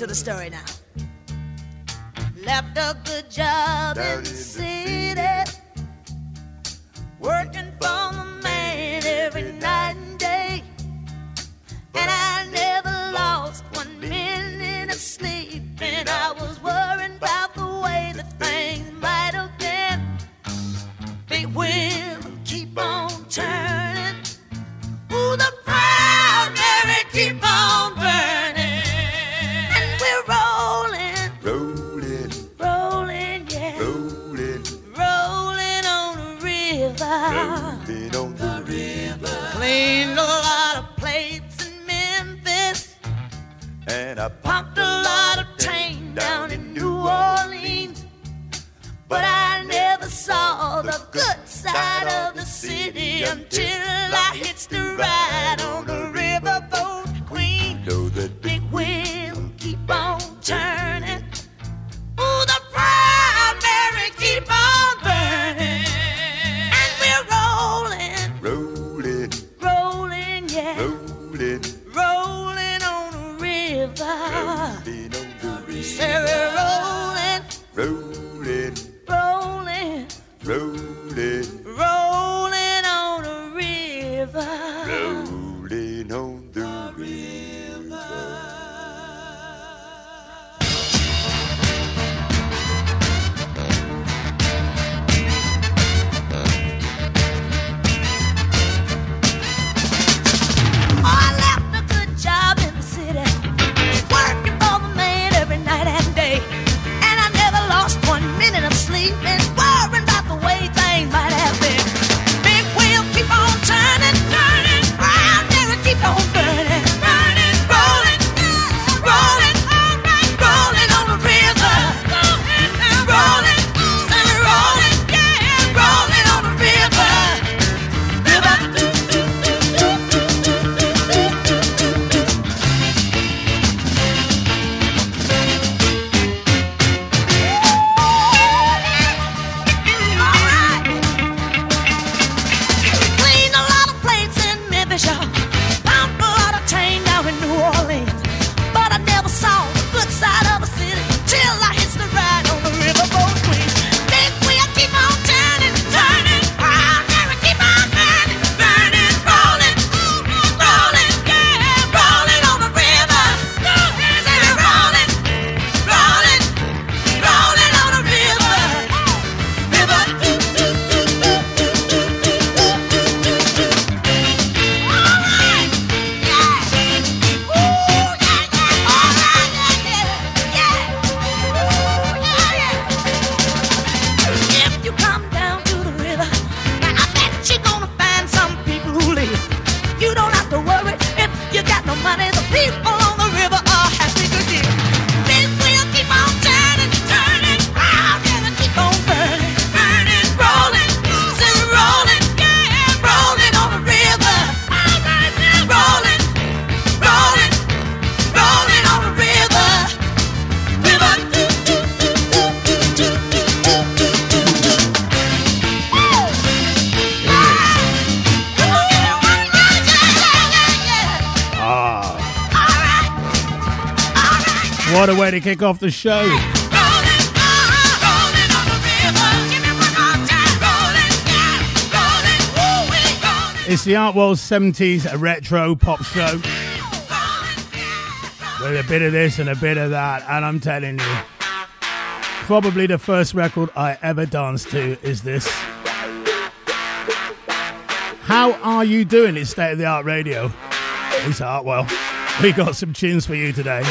To the story now. Left a good job in the city, working for the man every night and day. And I never lost one minute of sleep. And I was worrying about the way that things might have been. Big keep on turning. Ooh, the proud Mary keep on burning. And we're rolling, Rolling, rolling, yeah. rolling, Rolling on the river. rolling on the river. Cleaned a lot of plates in Memphis. And I Pumped a lot of tang down in New Orleans. But I never saw the good side of the city until I hitched the ride on the kick off the show. It's the Art World 70s retro pop show. With a bit of this and a bit of that, and I'm telling you, probably the first record I ever danced to is this. How are you doing? It's State of the Art Radio. It's Artwell. We got some tunes for you today.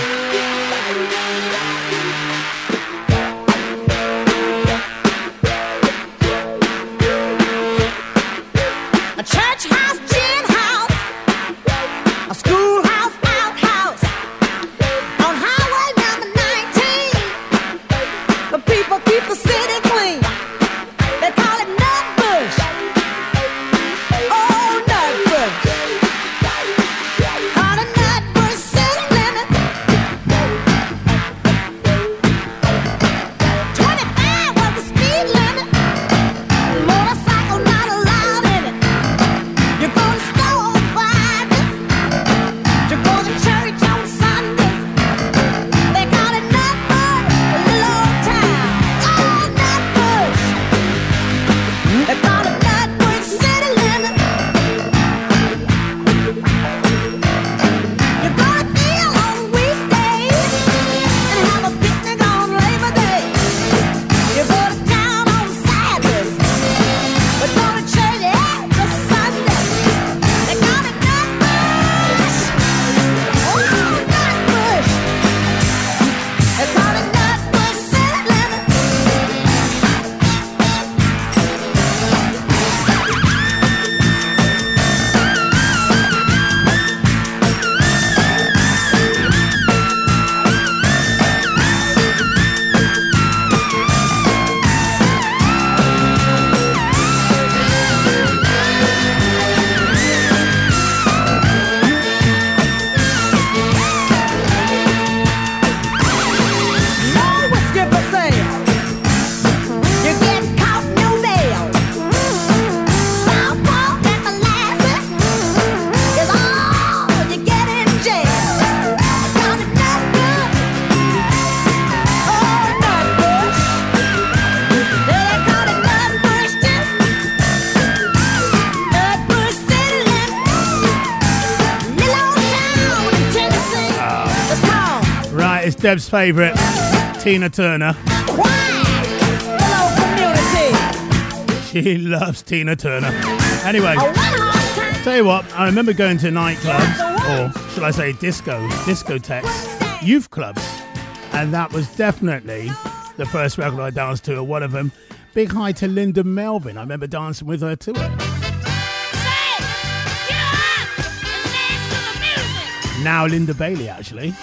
Deb's favourite, Tina Turner. She loves Tina Turner. Anyway, tell you what, I remember going to nightclubs, or should I say disco, discotheques, youth clubs, and that was definitely the first record I danced to, or one of them. Big hi to Linda Melvin. I remember dancing with her to it. Now Linda Bailey, actually.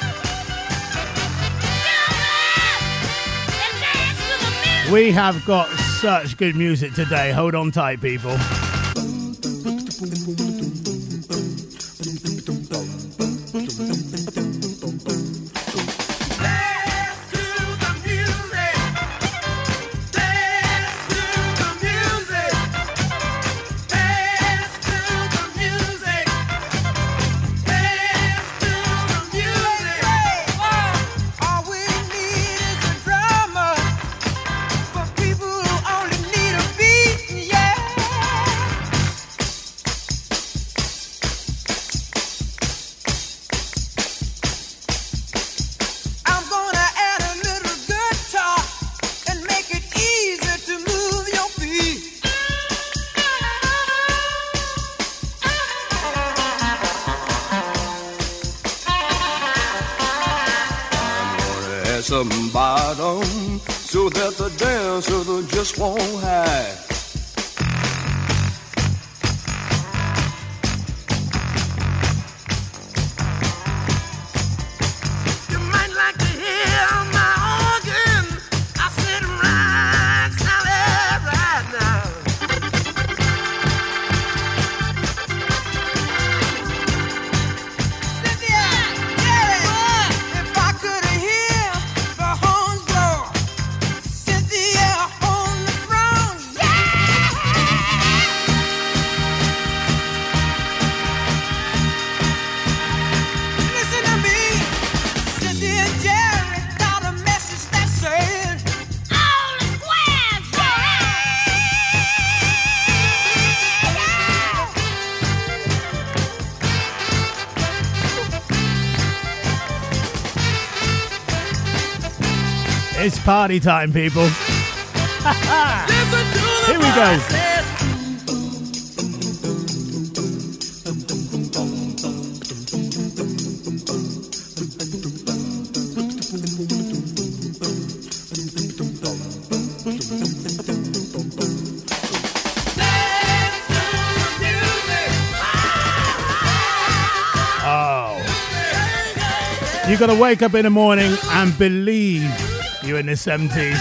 We have got such good music today. Hold on tight, people. Party time, people. Here we go. Oh. You gotta wake up in the morning and believe you're in the 70s.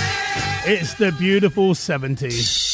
It's the beautiful 70s.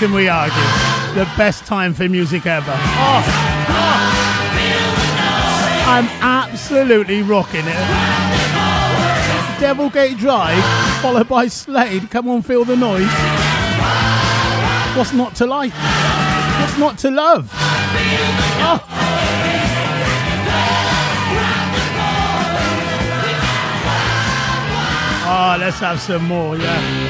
Can we argue? The best time for music ever. Oh, oh. I'm absolutely rocking it. Devilgate Drive, followed by Slade. Come on, feel the noise. What's not to like? What's not to love? Oh. Oh, let's have some more, yeah.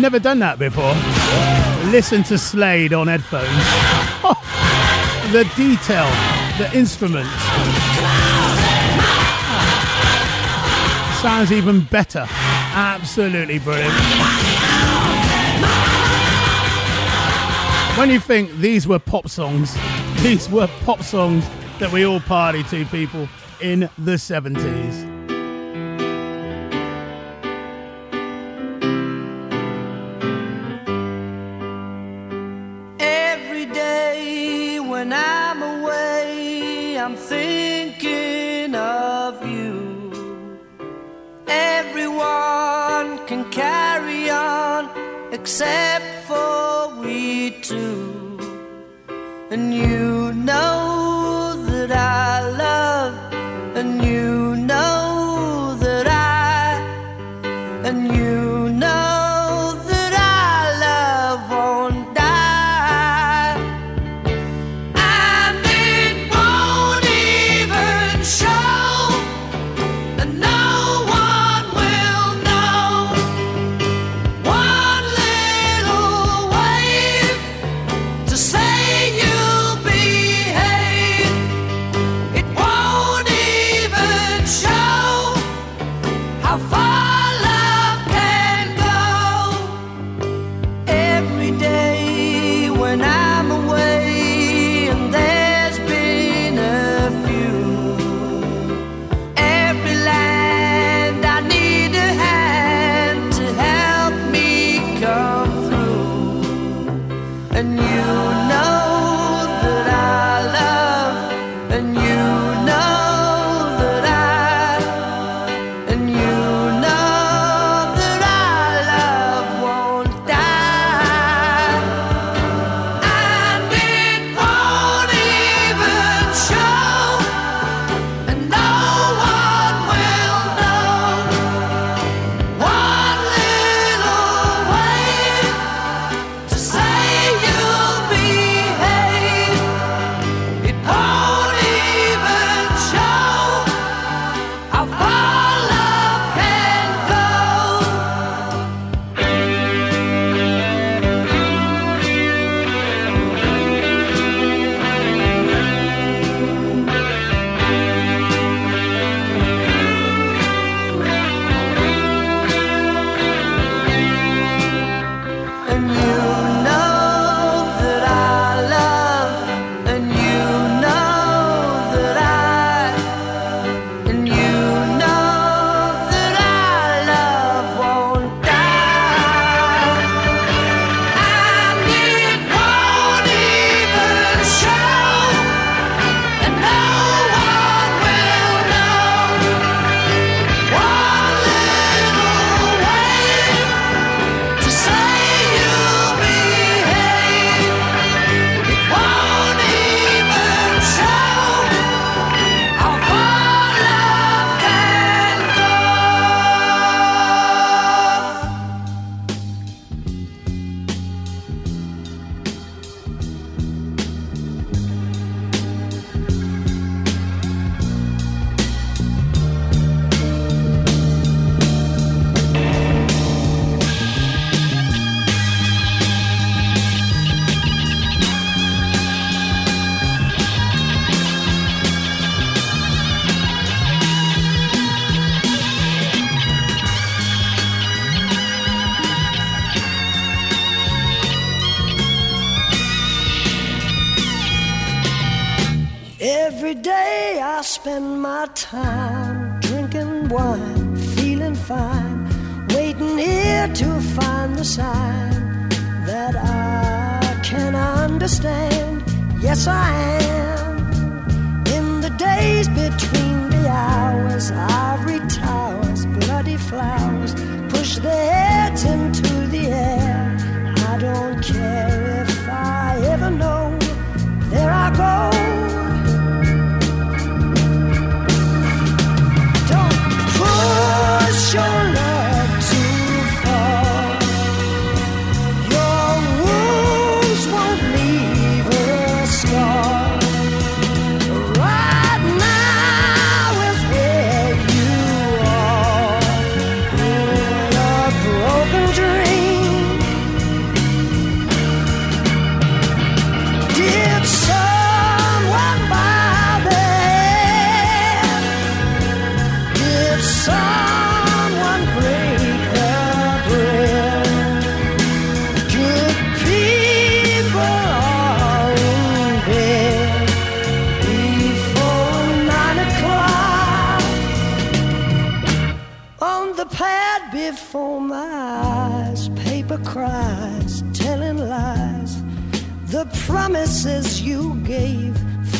never done that before. Listen to Slade on headphones. Oh, the detail, the instruments. Sounds even better. Absolutely brilliant. When you think these were pop songs, these were pop songs that we all party to, people, in the 70s. Except for we two. And you know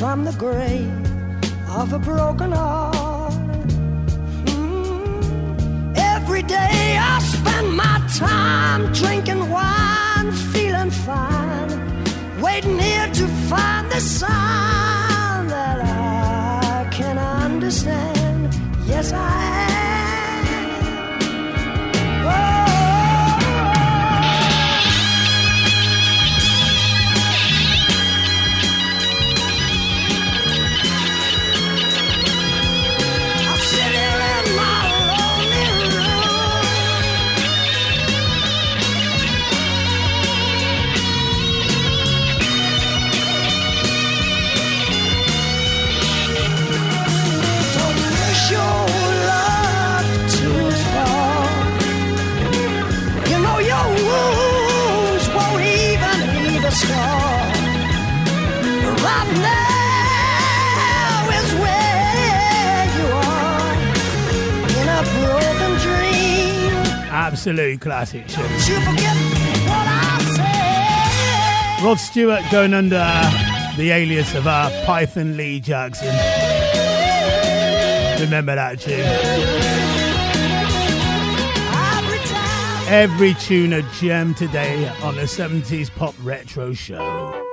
from the grave of a broken heart. Mm. Every day I spend my time drinking wine, feeling fine, waiting here to find the sign that I can understand. Yes, I am. absolute classic tune. Rod Stewart going under the alias of our Python Lee Jackson. Remember that tune. Every tune a gem today on the 70s Pop Retro Show.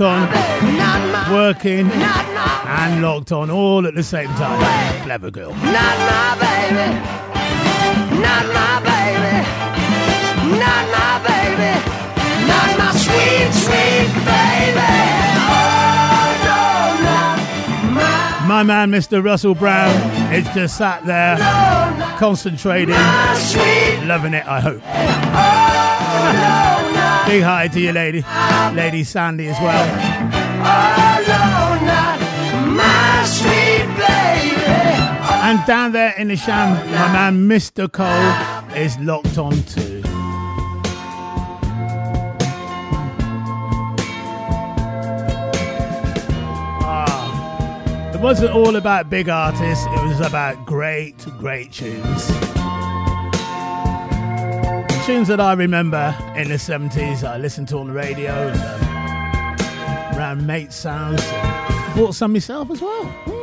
Locked on, working and locked on all at the same time. Clever girl. not my baby. Not my baby. Not my baby. Not my sweet, sweet baby. Oh, my, man, Mr. Russell Brown, is just sat there, concentrating, loving it, I hope. Oh, Big hi to you, lady. Lady Sandy as well. And down there in the sham, my man, Mr. Cole, is locked on too. Ah, It wasn't all about big artists, it was about great, great tunes. Tunes that I remember in the 70s, I listened to on the radio and um, around mate sounds. Bought some myself as well.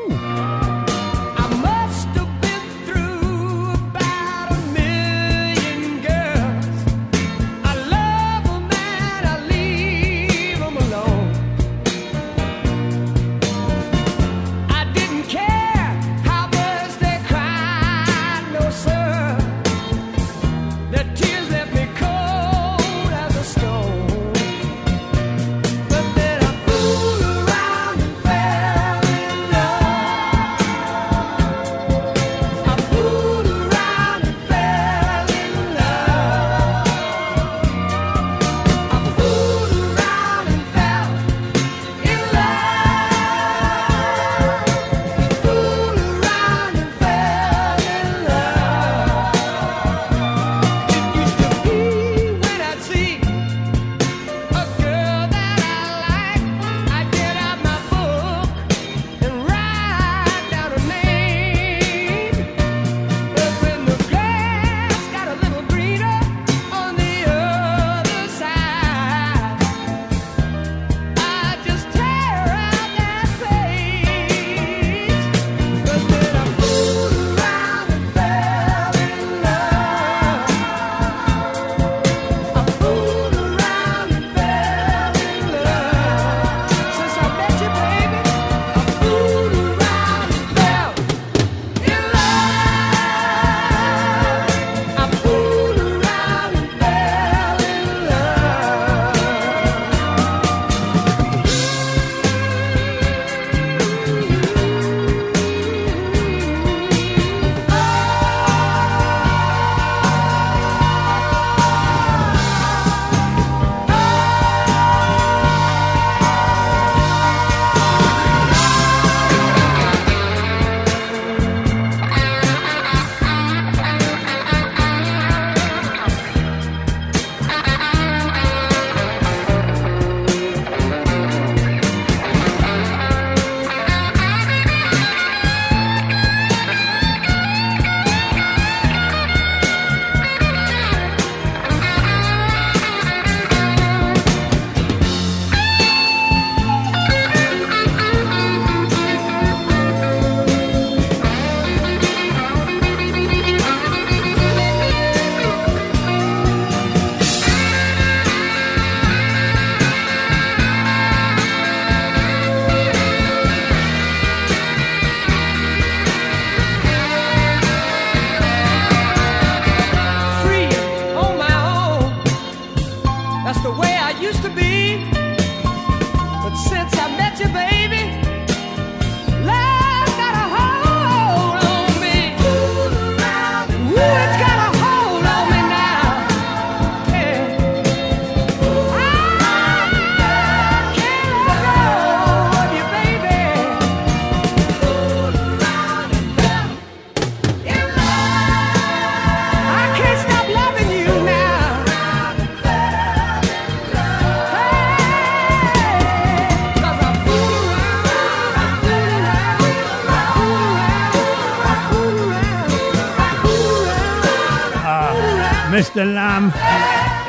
Mr. Lamb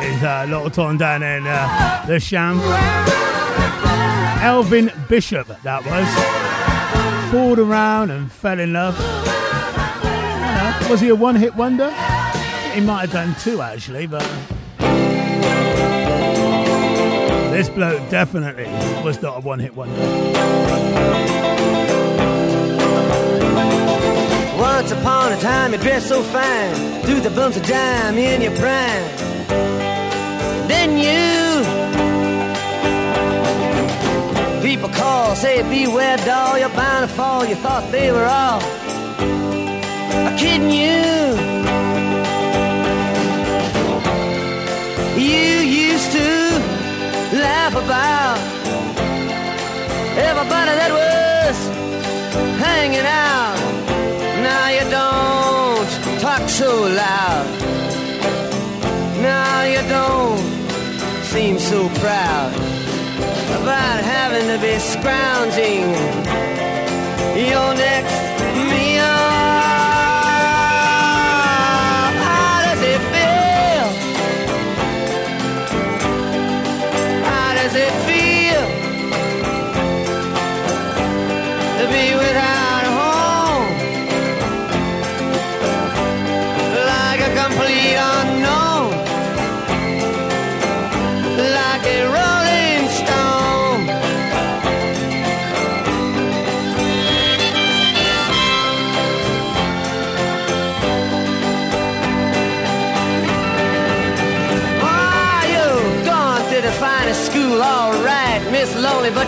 is uh, locked on down in uh, the Sham. Elvin Bishop, that was. Fooled around and fell in love. Know, was he a one hit wonder? He might have done two actually, but This bloke definitely was not a one hit wonder. Once upon a time, you dressed so fine, threw the bumps of dime in your prime. Then you, people call, say beware, doll, you're bound to fall. You thought they were all kidding you. You used to laugh about everybody that was hanging out. So loud. Now you don't seem so proud about having to be scrounging your next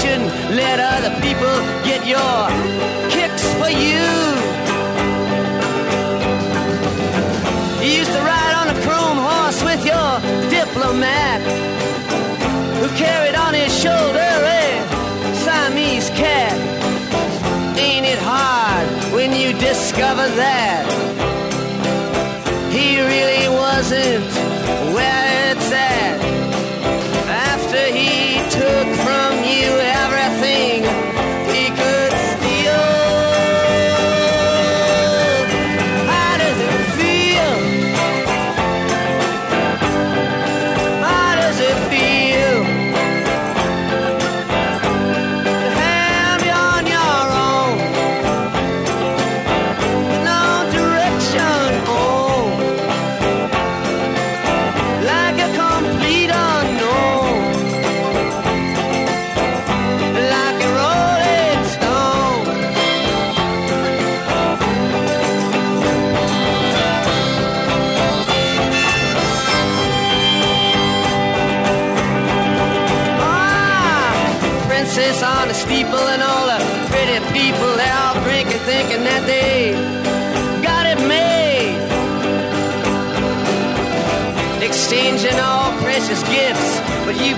Shouldn't let other people get your kicks for you. You used to ride on a chrome horse with your diplomat who carried on his shoulder a Siamese cat. Ain't it hard when you discover that he really wasn't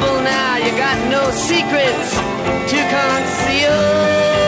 You're now, you got no secrets to conceal.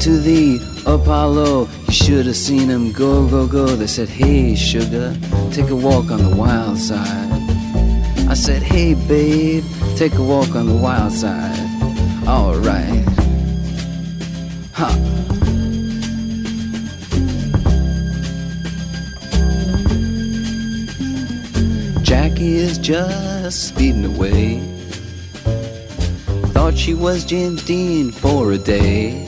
To the Apollo, you should have seen him go, go, go. They said, Hey, sugar, take a walk on the wild side. I said, Hey, babe, take a walk on the wild side. Alright. Huh. Jackie is just speeding away. Thought she was James Dean for a day.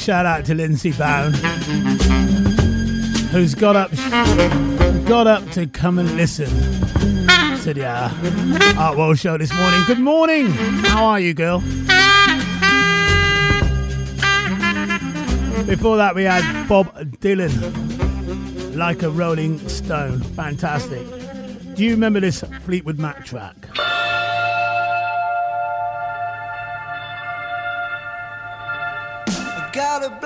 Big shout out to Lindsay Bound, who's got up, got up to come and listen to the uh, Art World show this morning. Good morning. How are you, girl? Before that, we had Bob Dylan, like a Rolling Stone. Fantastic. Do you remember this Fleetwood Mac track?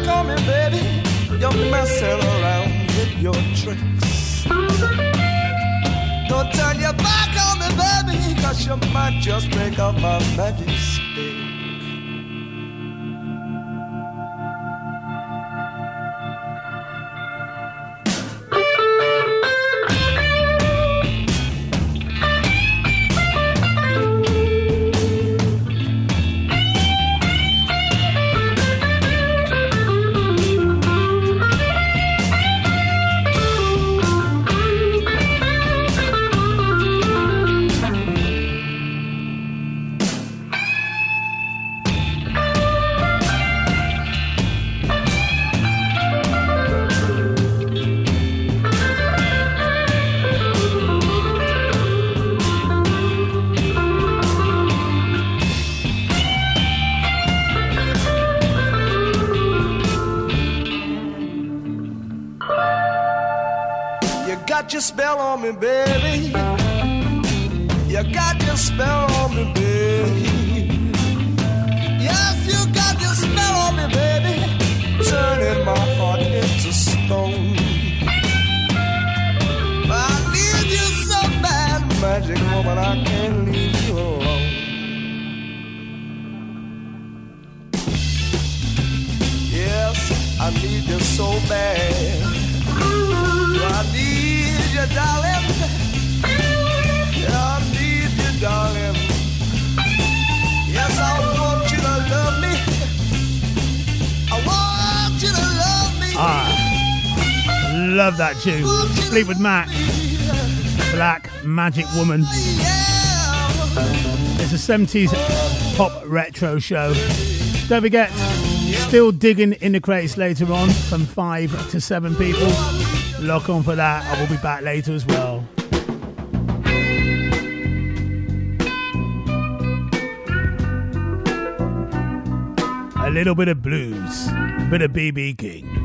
Me, baby. You're messing around with your tricks. Don't turn your back on me, baby, cause you might just break up my magic. Me, baby. Tune. Fleetwood Mac, Black Magic Woman. It's a 70s pop retro show. Don't forget, still digging in the crates later on from 5 to 7 people. Lock on for that. I will be back later as well. A little bit of blues, a bit of BB King.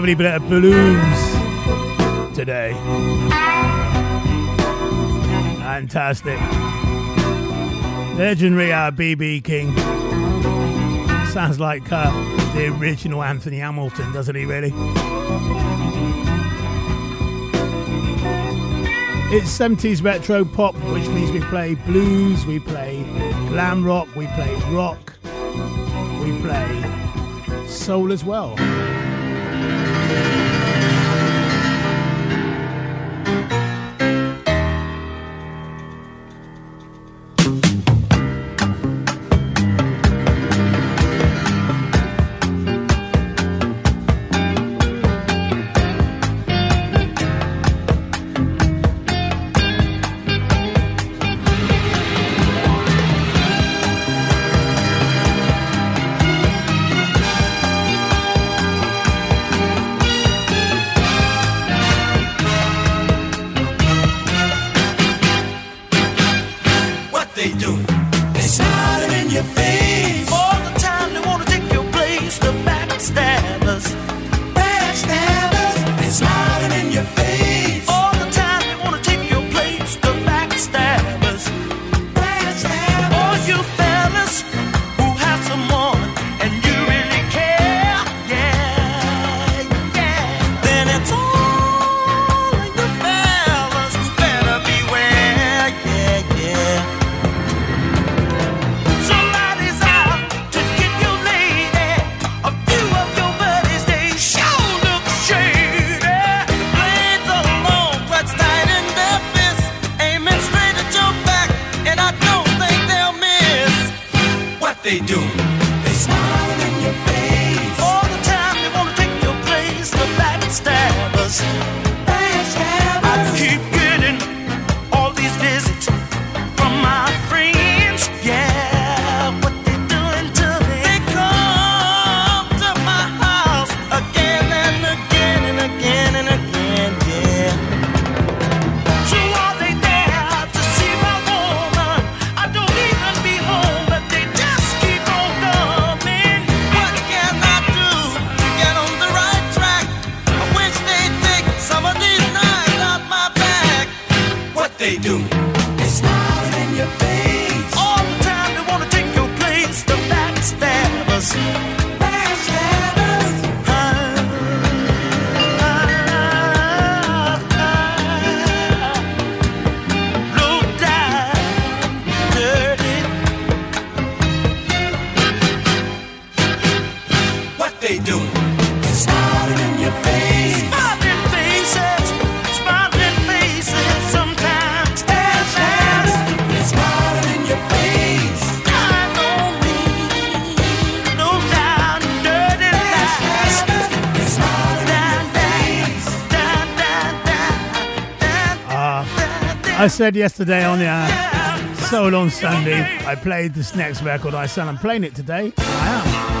Lovely bit of blues today. Fantastic. Legendary uh, BB King. Sounds like uh, the original Anthony Hamilton, doesn't he, really? It's 70s retro pop, which means we play blues, we play glam rock, we play rock, we play soul as well. I said yesterday on the uh, Soul on Sunday, I played this next record. I said I'm playing it today. I am.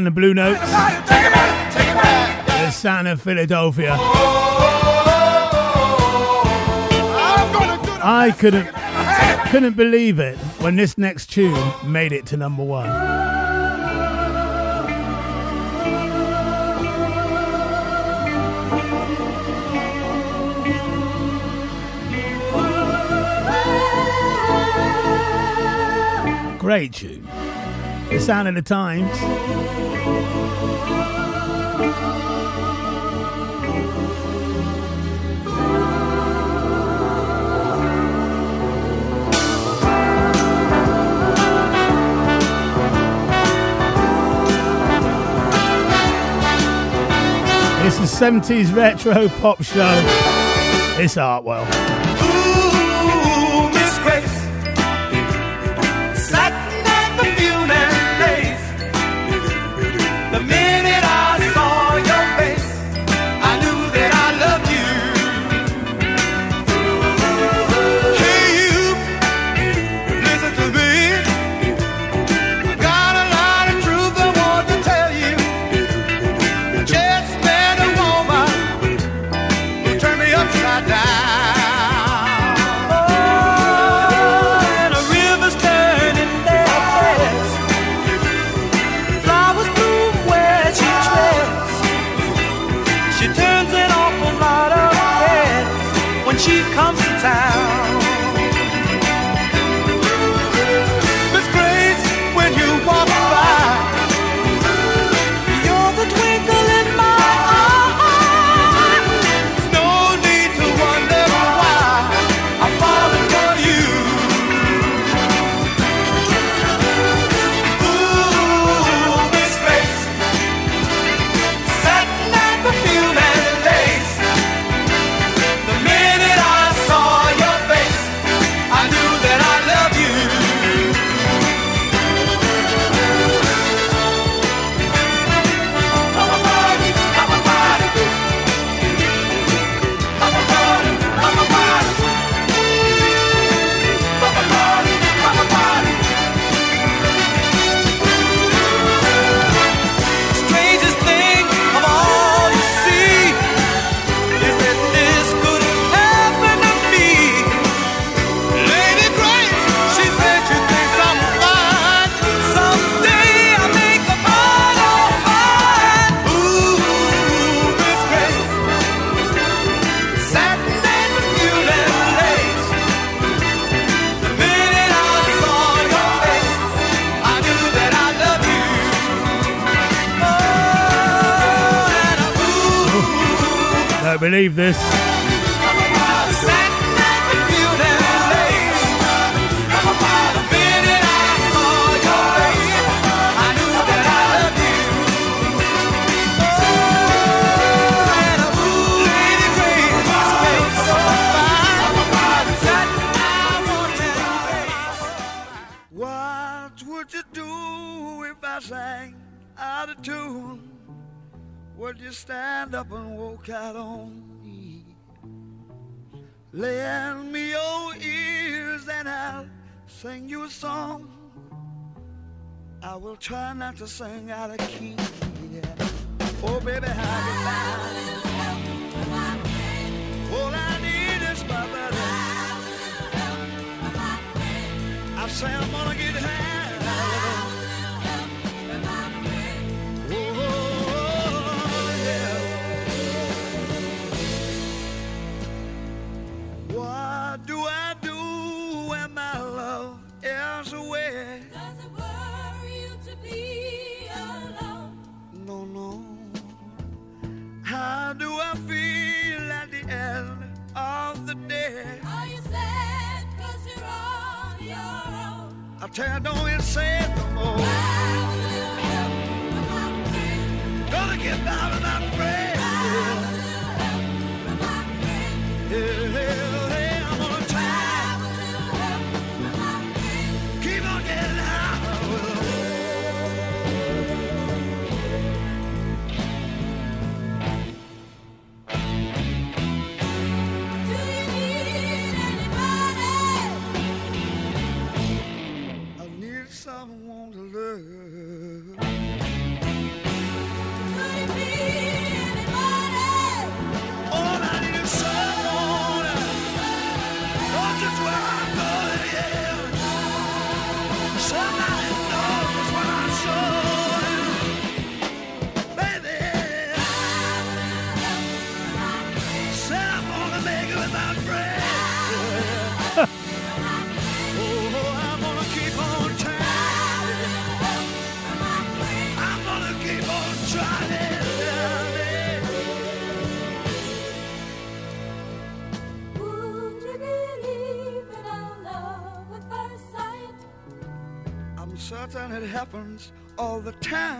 and the Blue Notes. The sound of Philadelphia. I couldn't couldn't believe it when this next tune made it to number one. great tune sound of the times. This is 70s retro pop show. It's Artwell. time.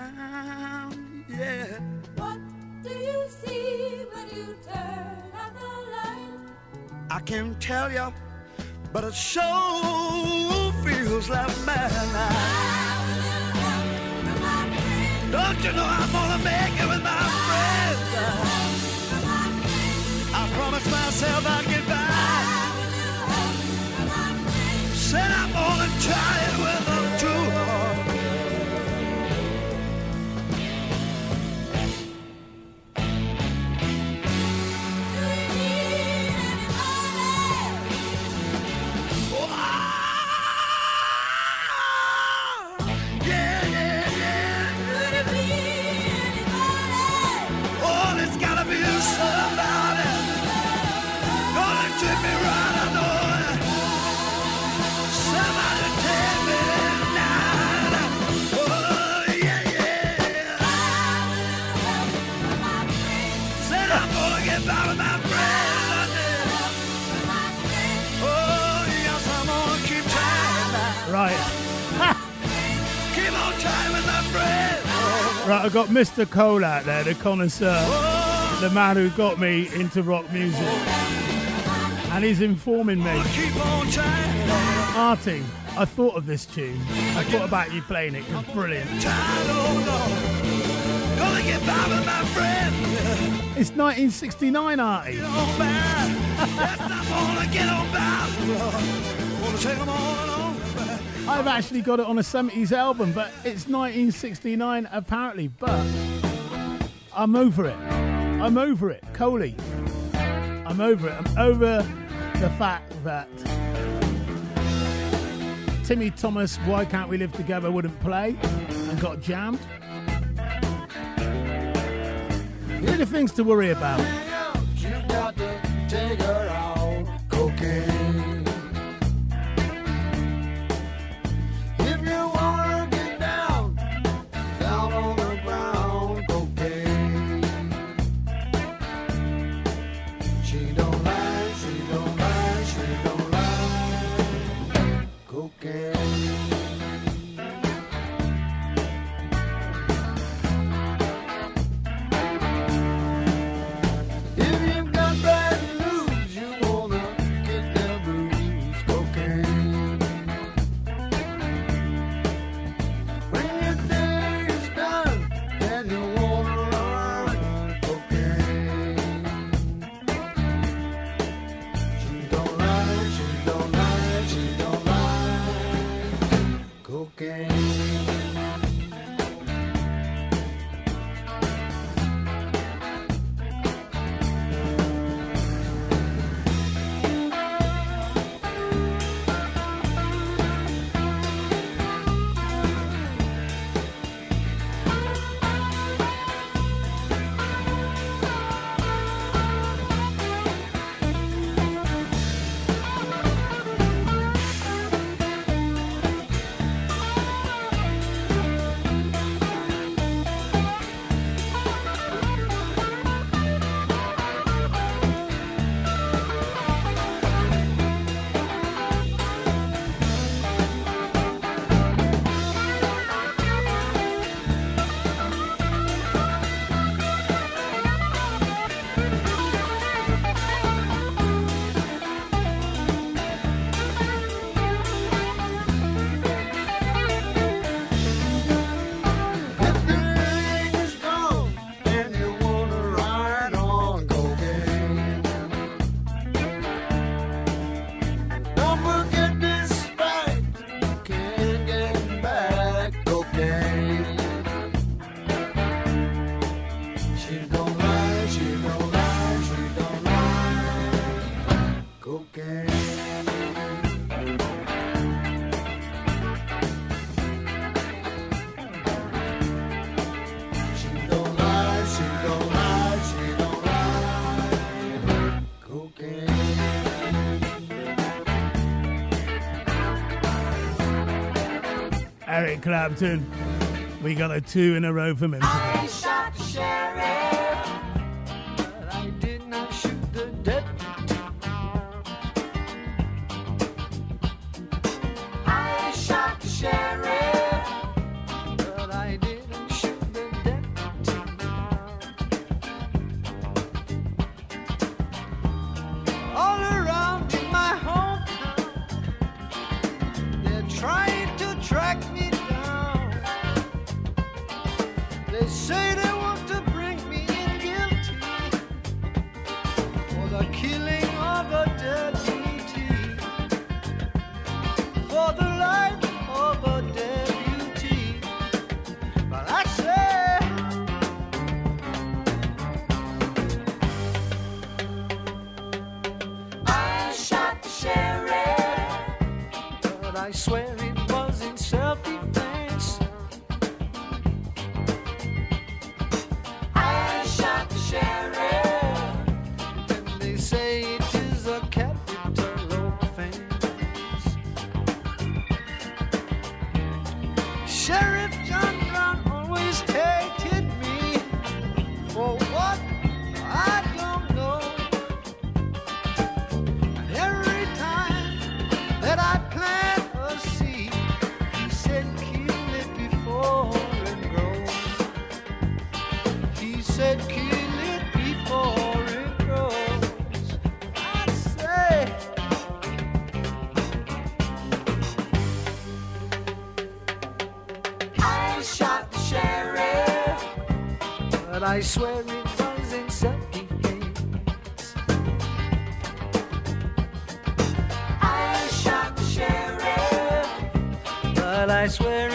Right, I've got Mr. Cole out there, the connoisseur, the man who got me into rock music. And he's informing me. Artie, I thought of this tune. I thought about you playing it. It's brilliant. It's 1969, Artie. Yes, I wanna get on back. Wanna take them all I've actually got it on a 70s album, but it's 1969 apparently, but I'm over it. I'm over it. Coley. I'm over it. I'm over the fact that Timmy Thomas, Why Can't We Live Together wouldn't play and got jammed. Little things to worry about. again. game. Clapton. We got a two in a row from him. said kill it before it grows. I say. I shot the sheriff, but I swear it was in self-defense. I shot the sheriff, but I swear.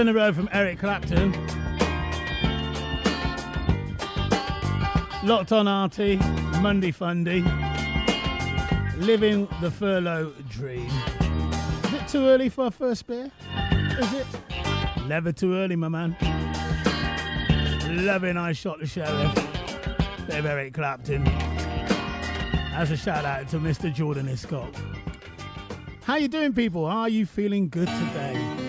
in a row from Eric Clapton. Locked on RT, Monday Fundy. Living the furlough dream. Is it too early for our first beer? Is it? Never too early, my man. Loving I Shot the Sheriff. Bit of Eric Clapton. As a shout out to Mr. Jordan Hiscock. How you doing, people? Are you feeling good today?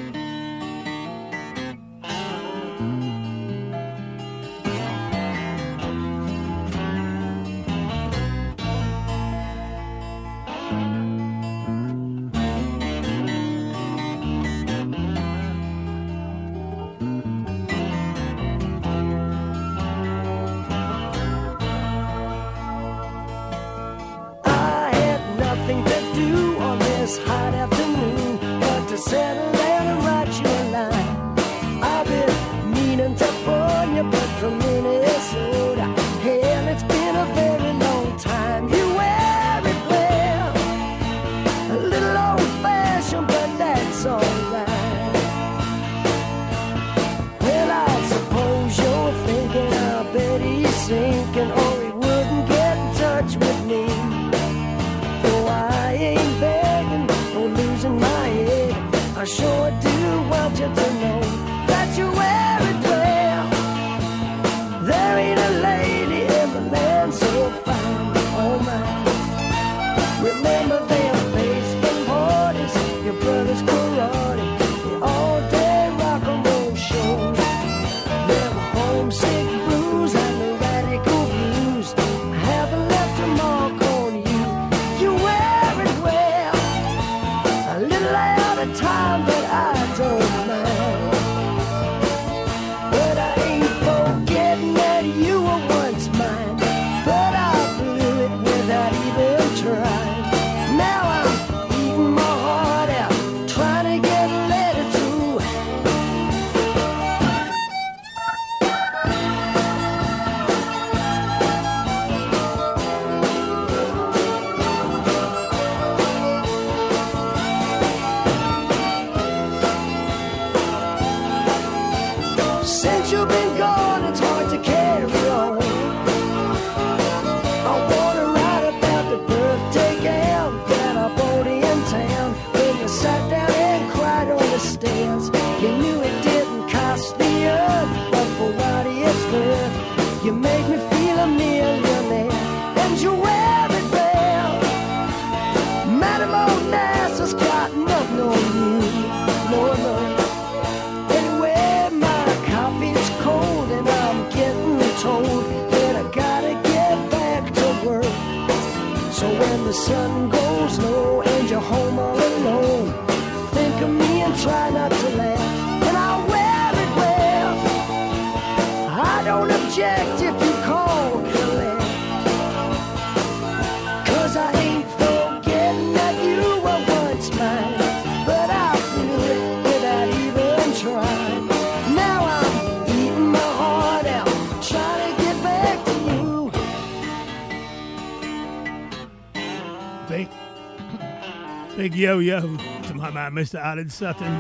Big yo yo to my man, Mr. Alan Sutton.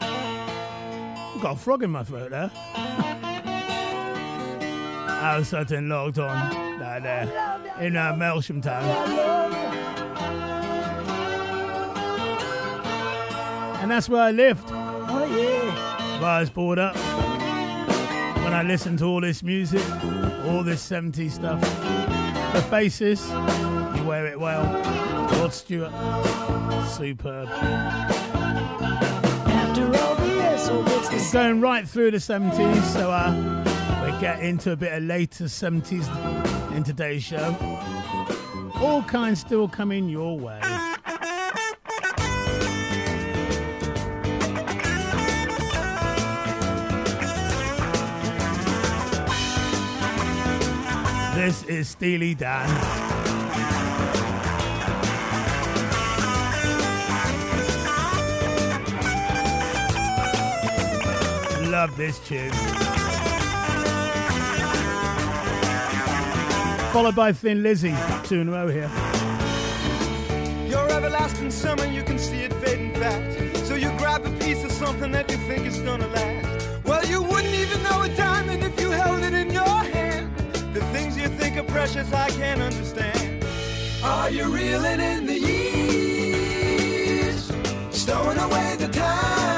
I've got a frog in my throat there. Alan Sutton logged on down there in uh, Melksham Town. And that's where I lived. Oh yeah. Where I was brought up. When I listened to all this music, all this 70s stuff. The faces, you wear it well. Rod Stewart, superb. After all the years, so it's Going right through the 70s, so uh, we get into a bit of later 70s in today's show. All kinds still coming your way. This is Steely Dan. Love this tune. Followed by Thin Lizzy, two in a row here. Your everlasting summer, you can see it fading fast. So you grab a piece of something that you think is gonna last. Well, you wouldn't even know a diamond if you held it in your hand. The things you think are precious, I can't understand. Are you reeling in the years? Stowing away the time?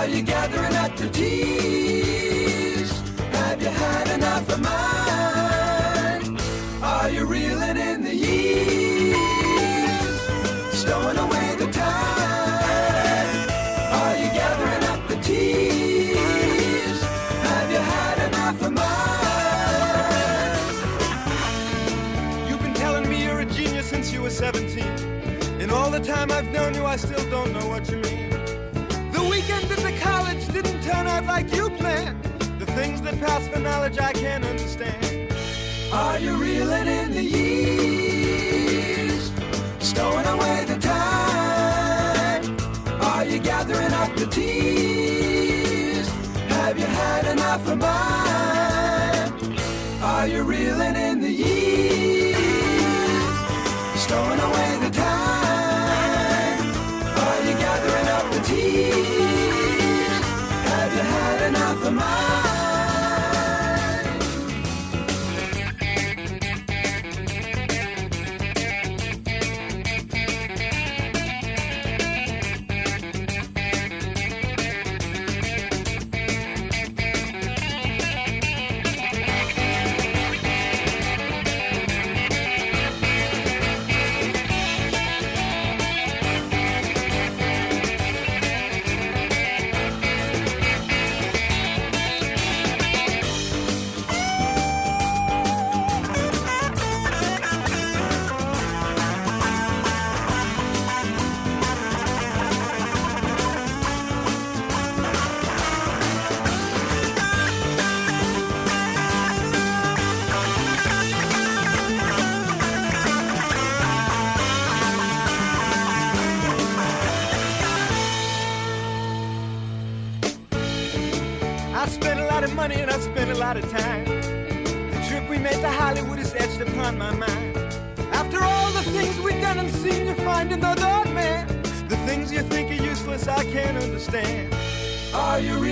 Are you gathering up the tears? Have you had enough of mine? Are you reeling in the years? Stowing away the time? Are you gathering up the tears? Have you had enough of mine? You've been telling me you're a genius since you were 17. In all the time I've known you, I still don't know what you mean. Didn't turn out like you planned. The things that pass for knowledge I can't understand. Are you reeling in the years? stowing away the time? Are you gathering up the tears? Have you had enough of mine? Are you reeling in the years? Stowing away the time? Are you gathering up the tears? Enough of mine? Are you reeling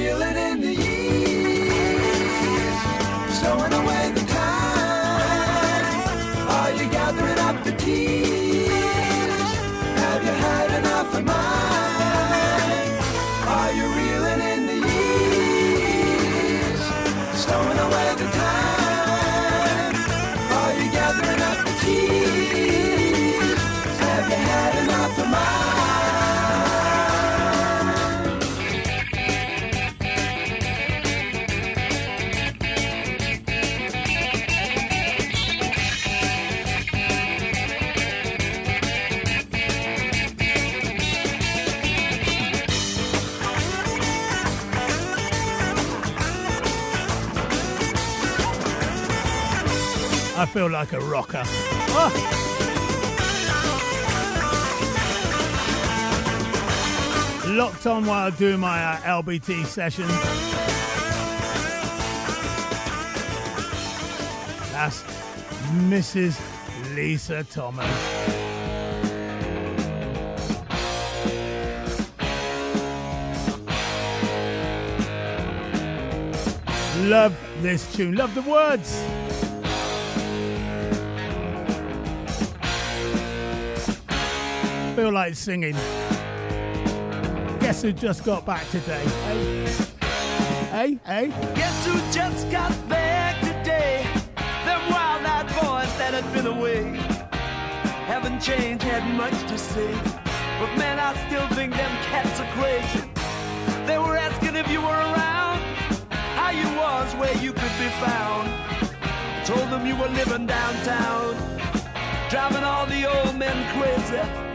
feel like a rocker. Ah. Locked on while I do my uh, LBT session. That's Mrs. Lisa Thomas. Love this tune. Love the words. Feel like singing. Guess who just got back today? Hey, hey, hey. Guess who just got back today? Them wild-eyed boys that had been away haven't changed, had much to say. But man, I still think them cats are crazy. They were asking if you were around, how you was, where you could be found. Told them you were living downtown, driving all the old men crazy.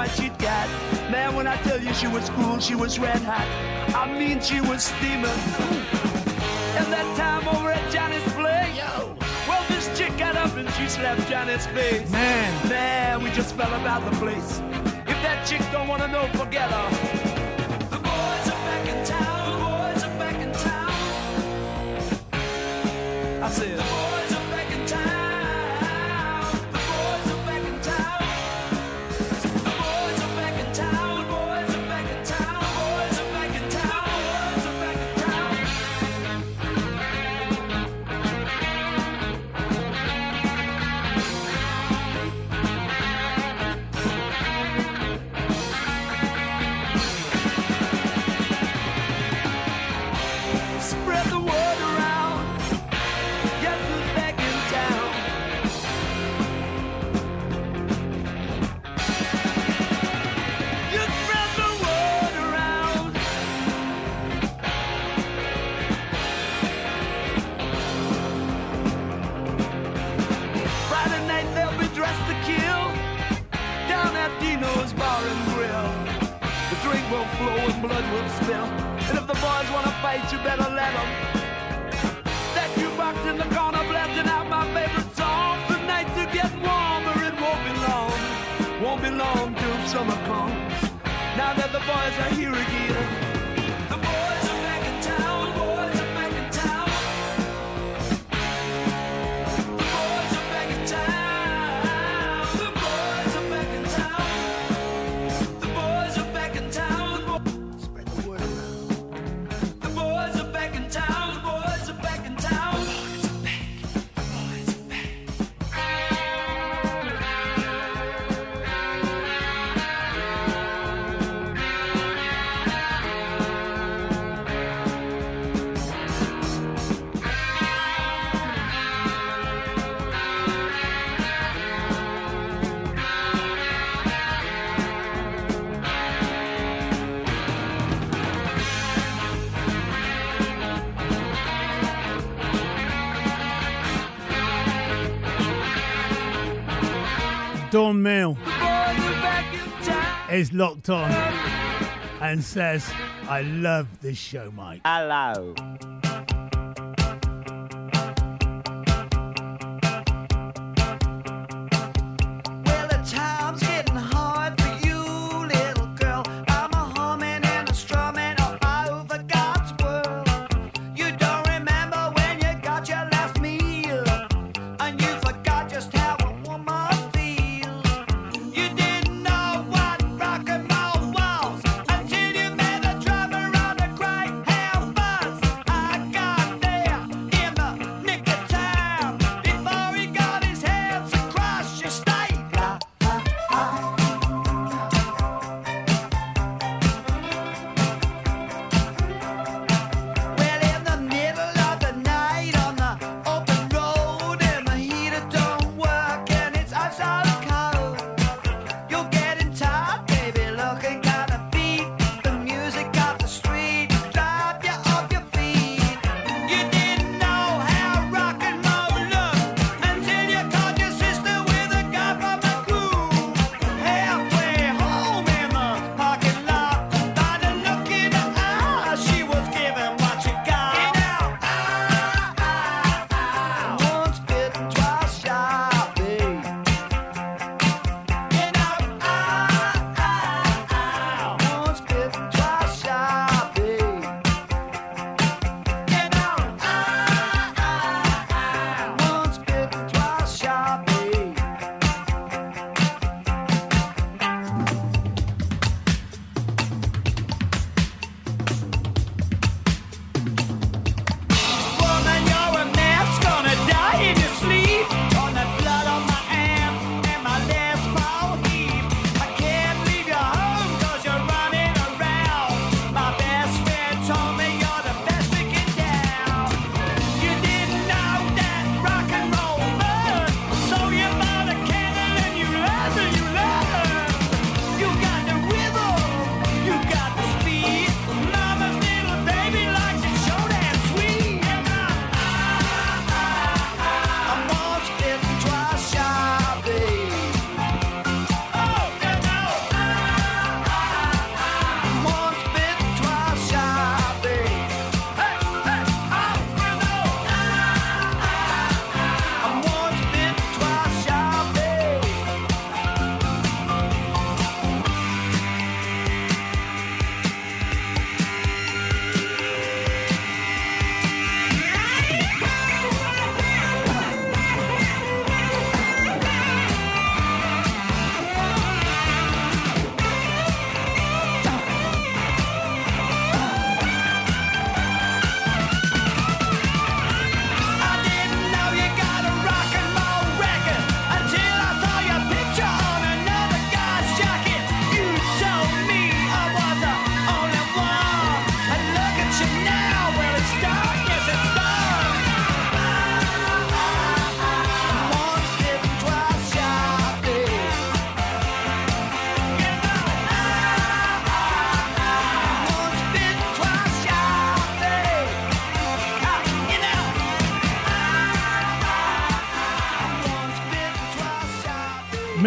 What she'd got. Man, when I tell you she was cool, she was red hot. I mean, she was steaming. And that time over at Johnny's place, well, this chick got up and she slapped Johnny's face. Man. Man, we just fell about the place. If that chick don't wanna know, forget her. the boys wanna fight, you better let them. That you box in the corner, blasting out my favorite song. The nights are getting warmer, it won't be long. Won't be long till summer comes. Now that the boys are here again. Mill is locked on and says, I love this show, Mike. Hello.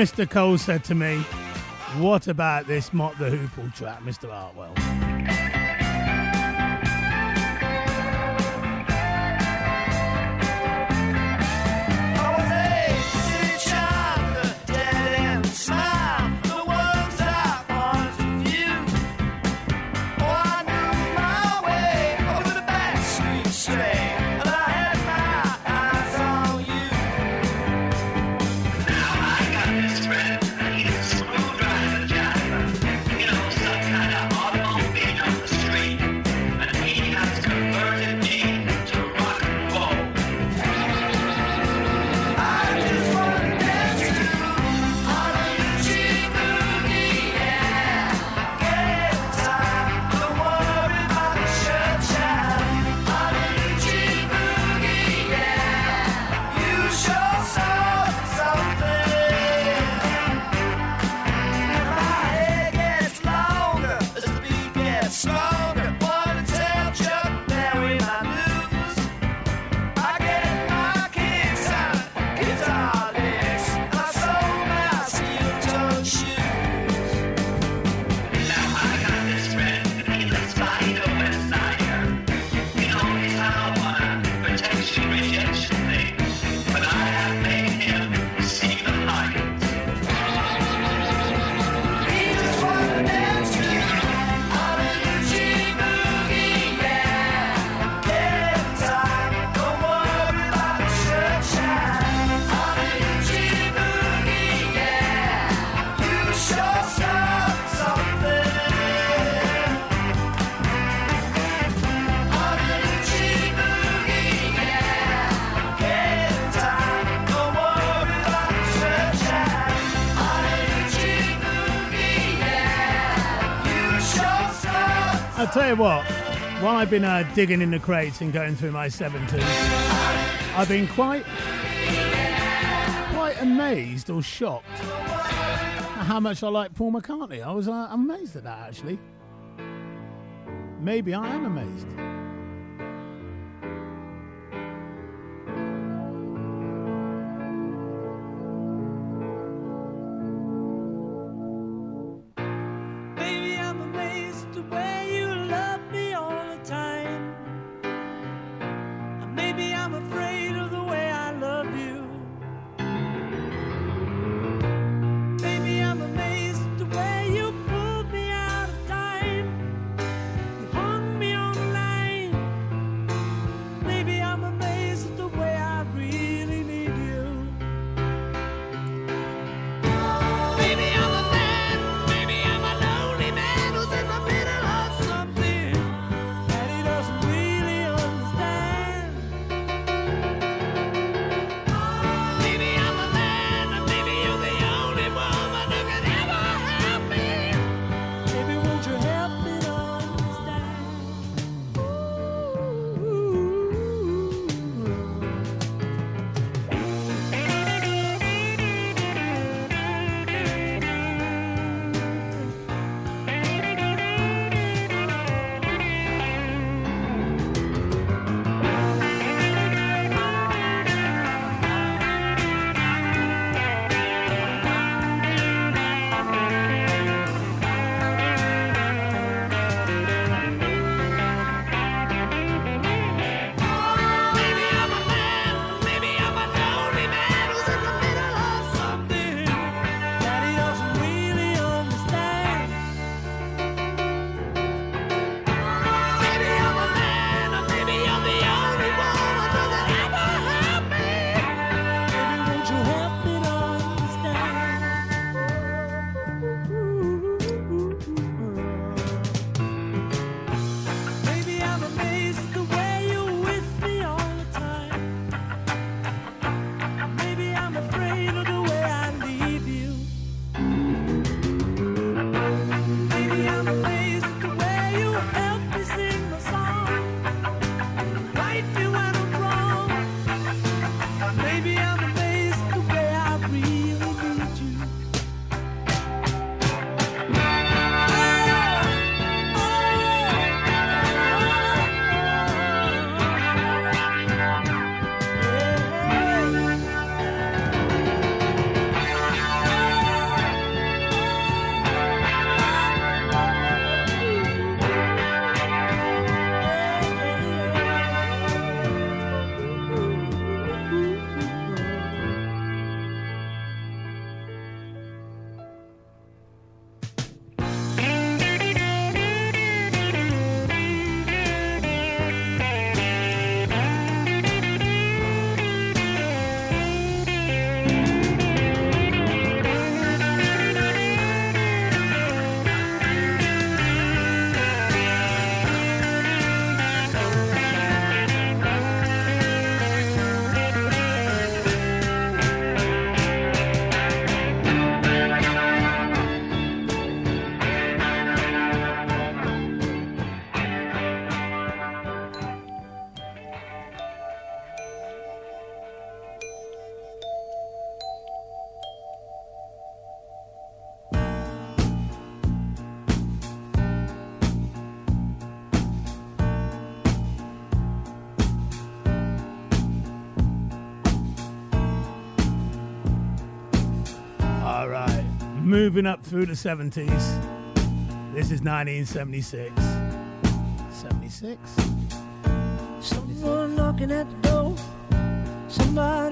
Mr. Cole said to me, What about this Mop the Hoople track, Mr. Hartwell? tell you what, while I've been uh, digging in the crates and going through my 70s, I've been quite, quite amazed or shocked at how much I like Paul McCartney. I was uh, amazed at that actually. Maybe I am amazed. moving up through the 70s. This is 1976. 76? Someone knocking at the door. Somebody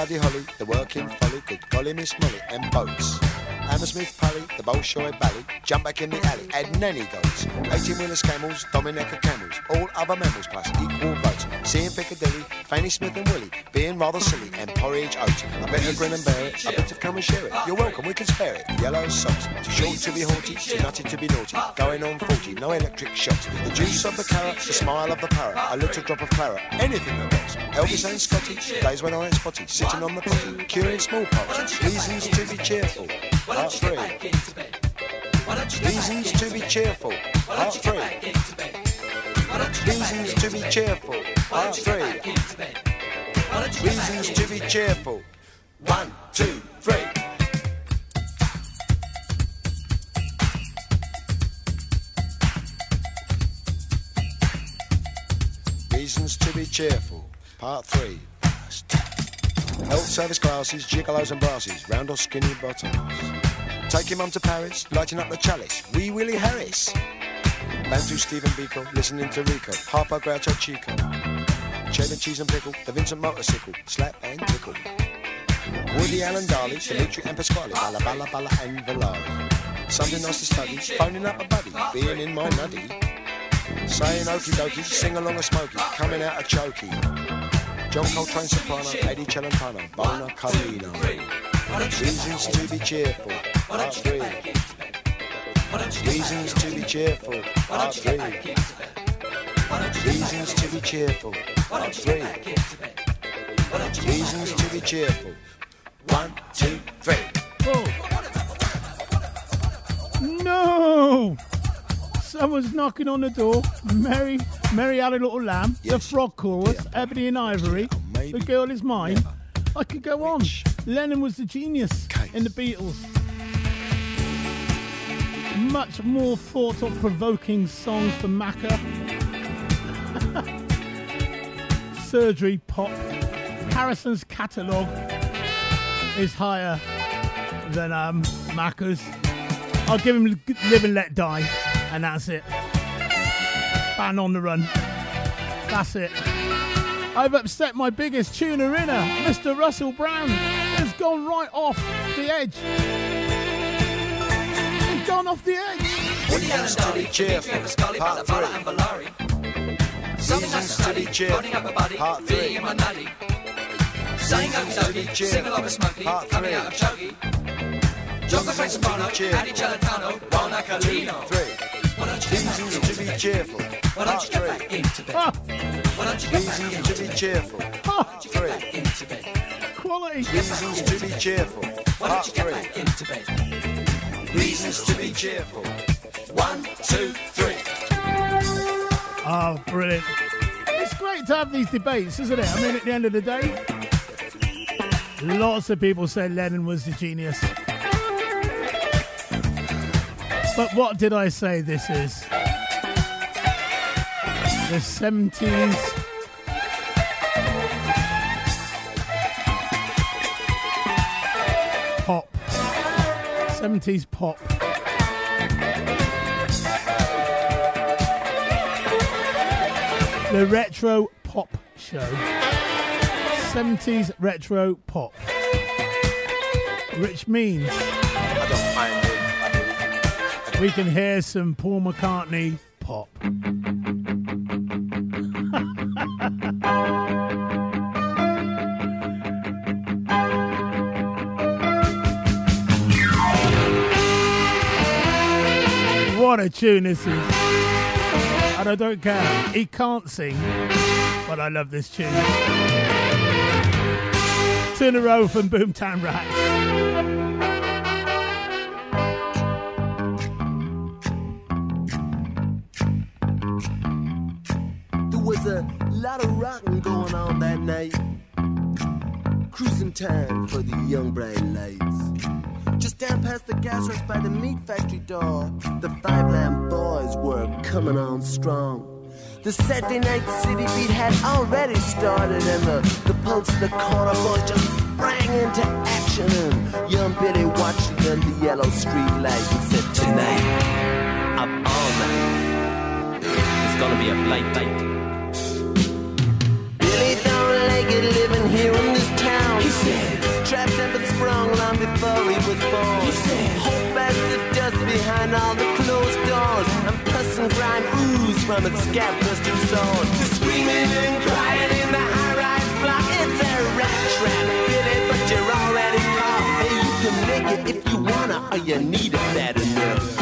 Buddy Holly, the working folly, good golly Miss Molly, and boats. Hammersmith Pally, the Bolshoi Bally, jump back in the alley, add nanny goats. 18 wheelers camels, Dominica camels, all other mammals plus equal votes. Seeing Piccadilly, Fanny Smith and Willie, being rather silly, and porridge oats. I bet better grin and bear it, I better come and share it. You're welcome, we can spare it. Yellow socks, too short to be haughty, too nutty to be naughty. Going on 40, no electric shocks. The juice of the carrot, the smile of the parrot, a little drop of claret, anything that rocks. Elvis and Scotty, days when I ain't spotty, sitting on the potty, curing smallpox. Reasons to be cheerful. Part three. Reasons to be cheerful. Part three. Reasons to be cheerful. Part three. Reasons to be cheerful. One, two, three. Reasons to be cheerful. Part three. Health service classes, gigolos and brasses, round or skinny bottoms. Taking mum to Paris, lighting up the chalice. Wee Willie Harris. Bantu Stephen Biko, listening to Rico. Harper Groucho Chico. Cheddar cheese and pickle, the Vincent motorcycle. Slap and tickle. Woody Allen Darley, Dimitri and Pasquale. Balla Balla Balla and Valari. Something nice to study, phoning up a buddy, being in my nutty. Saying okie dokie, sing along a smoky, coming out a chokey. John Coltrane soprano, Eddie Celentano, Bona Carlino. Reasons to be cheerful, part three. Reasons to be cheerful, part three. Reasons to be cheerful, three. Reasons to be cheerful. One, two, three. No! Someone's knocking on the door. Mary, Mary had a little lamb. The frog chorus. Ebony and Ivory. the girl is mine. I could go on. Lennon was the genius in the Beatles. Much more thought-provoking songs for Macca. Surgery pop. Harrison's catalogue is higher than um, Macca's. I'll give him Live and Let Die, and that's it. Ban on the run. That's it. I've upset my biggest tuner inner, Mr. Russell Brown. Has gone right off the edge. He's gone off the edge. Reasons to be cheerful, part three. Reasons to be cheerful, part three. Reasons to be cheerful, part three. Reasons to be cheerful, part three. Reasons to be cheerful, part three. Reasons to be cheerful, part three. Quality. Reasons to be cheerful, part three. Reasons to be cheerful. One, two, three. Oh, brilliant. It's great to have these debates, isn't it? I mean, at the end of the day, lots of people said Lennon was the genius. But what did I say this is? The 70s. Pop. 70s pop. The retro pop show. 70s retro pop. Which means we can hear some Paul McCartney pop. what a tune this is. And I don't care. He can't sing, but I love this tune. Two in a row from Boomtown Rats. There was a lot of rocking going on that night. Cruising time for the young lights ran past the gas works by the meat factory door. The five lamb boys were coming on strong. The Saturday night city beat had already started, and the, the pulse in the corner boys just sprang into action. And young Billy watched under the yellow street lights and said, Tonight, up all night, it's gonna be a blight night. Billy don't like it living here in this town, he said traps have been sprung long before he was born. He said, Hold back the dust behind all the closed doors. And pus and grime ooze from its scab crusted sword. The screaming and crying in the high rise block. It's a rat trap, Billy, but you're already caught. Hey, you can make it if you wanna, or you need it bad enough.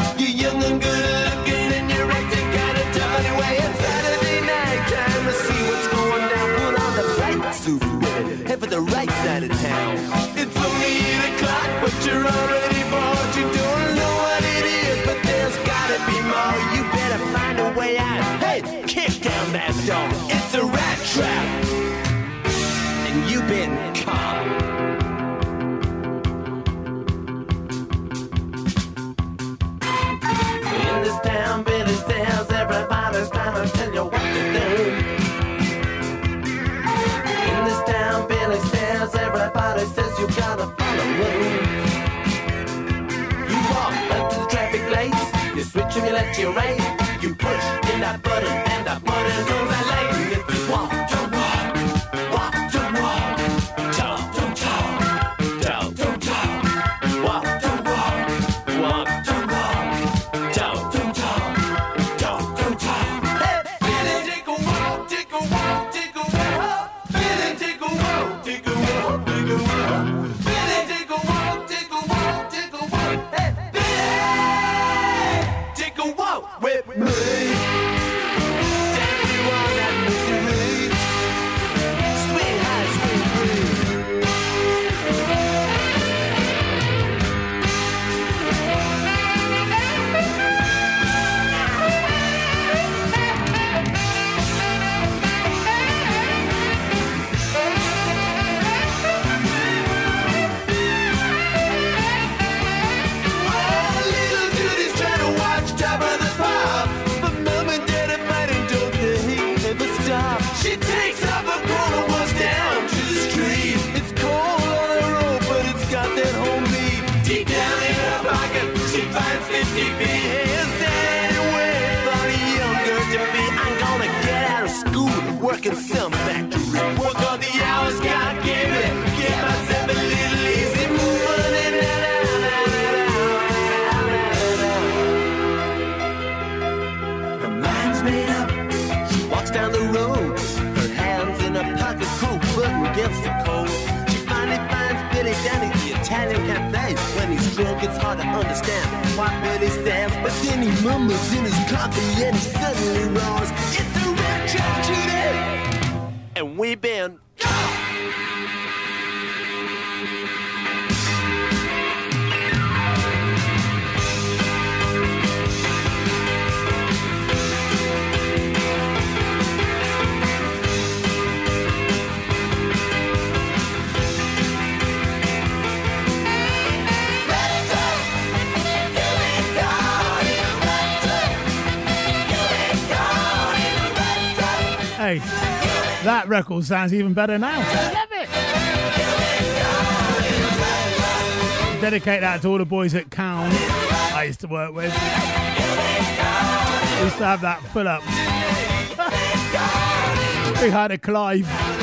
Left right, mumbles in his coffee and he suddenly roars, that record sounds even better now. Love it. Dedicate that to all the boys at Cown I used to work with. We used to have that full up. we had a Clive.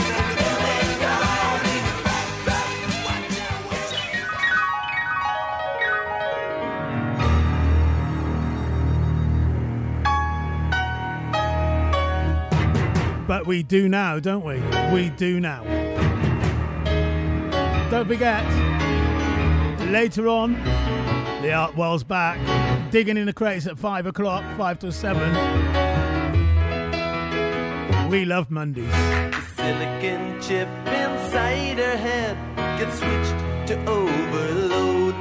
But we do now, don't we? We do now. Don't forget, later on, the Art World's back, digging in the crates at 5 o'clock, 5 to 7. We love Mondays. silicon chip inside her head gets switched to overload.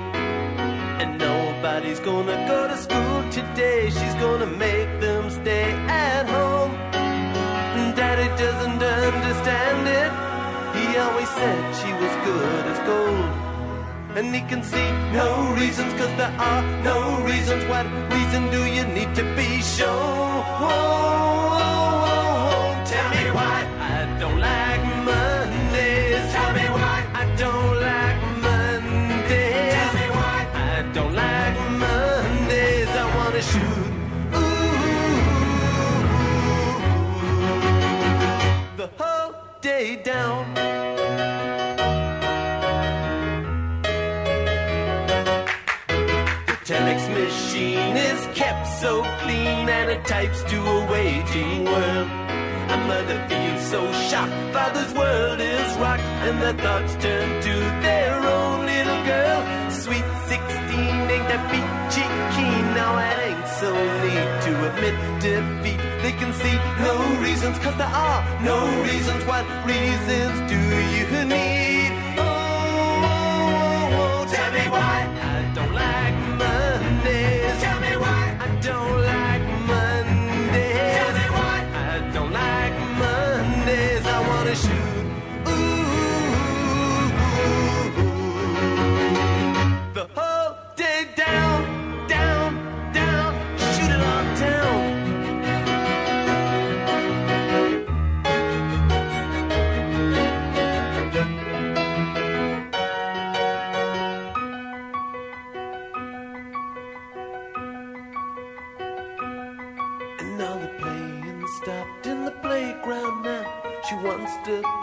And nobody's gonna go to school today. She's gonna make them stay at doesn't understand it. He always said she was good as gold. And he can see no reasons, cause there are no reasons. What reason do you need to be shown? Tell me why I don't like Mondays. Tell me why I don't day down. The telex machine is kept so clean and it types to a waging world. A mother feels so shocked, father's world is rocked, and their thoughts turn to their own little girl. Sweet 16, ain't that peachy keen? Now it ain't so neat to admit defeat. Can see no reasons, cause there are no reasons. What reasons do you need? Oh, oh, oh, tell me why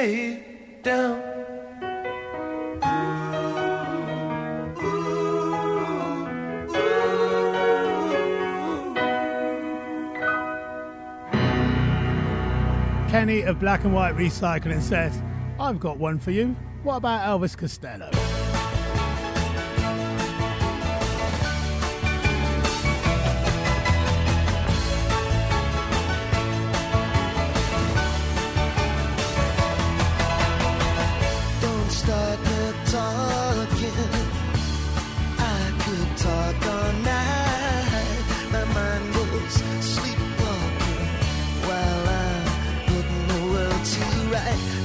Down. Kenny of Black and White Recycling says, I've got one for you. What about Elvis Costello? Talking. I could talk all night. My mind goes sleepwalking while I'm putting the world to right.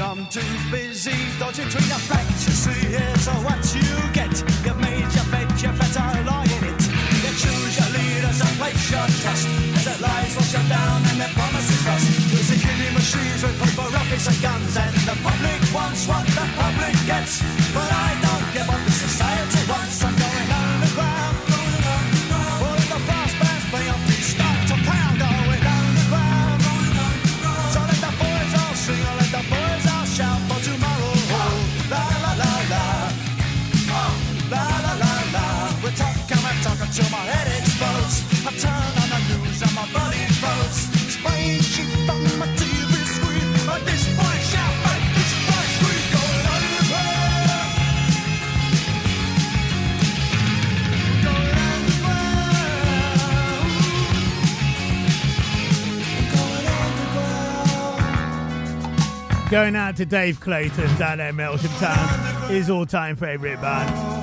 I'm too busy dodging between the facts. You see, here's what you get. You made your bed, you better lie in it. You choose your leaders and place your trust. As their lies will shut down and their promises rust. Use a killing machines with paper rockets and guns. And the public wants what the public gets. But I don't give up Going out to Dave Clayton down there in Town, his all-time favourite band.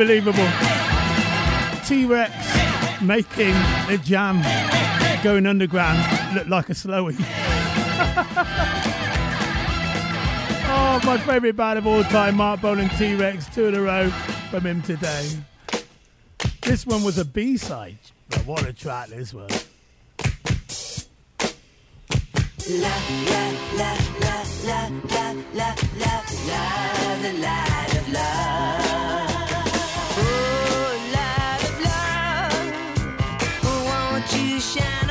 Unbelievable. T Rex making a jam going underground look like a slowie. oh, my favourite band of all time, Marc Bolan T Rex, two in a row from him today. This one was a B side, but what a track this was. La la la la la la la la la the light of love. Oh, light of love. Won't you shine?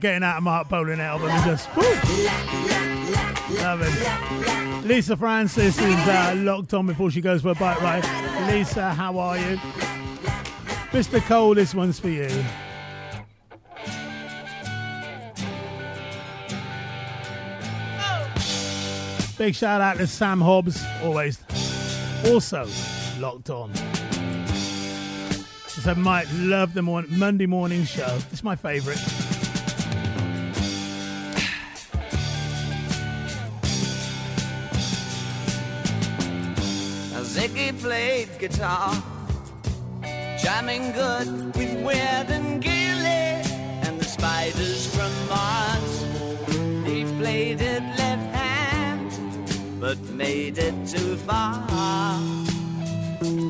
getting out of Marc Bolan album and just woo. Love. Lisa Francis is uh, locked on before she goes for a bike ride. Lisa, how are you? Mr. Cole, this one's for you. Big shout out to Sam Hobbs, always. Also locked on. So Mike, love the morning, Monday morning show. It's my favourite. Played guitar, jamming good with Weird and Gilly and the spiders from Mars. They played it left hand, but made it too far.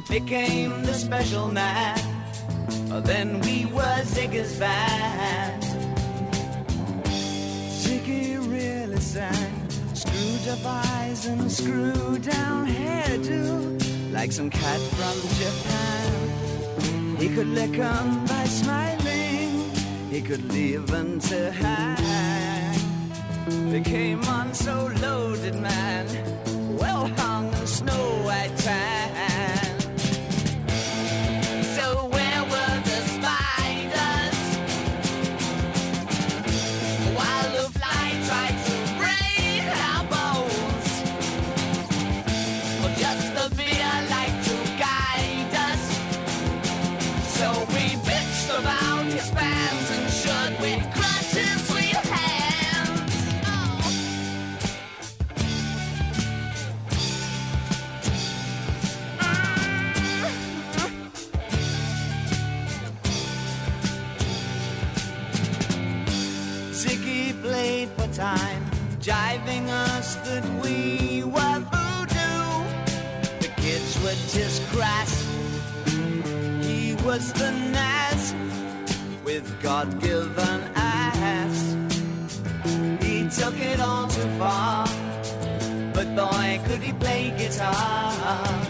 Became the special man. Then we were Ziggy's band. Ziggy really sang. Screwed up eyes and screwed down hairdo. Like some cat from Japan. He could lick 'em by smiling. He could leave them to hang. They came on so loaded, man. Well hung in snow white tan. God-given ass. He took it all too far, but boy, could he play guitar.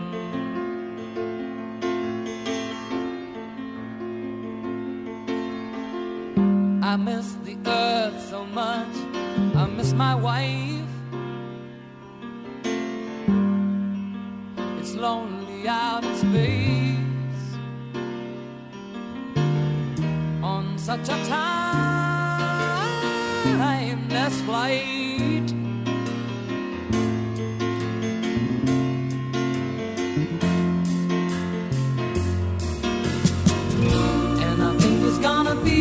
I miss the earth so much. I miss my wife. It's lonely out in space on such a timeless flight. And I think it's gonna be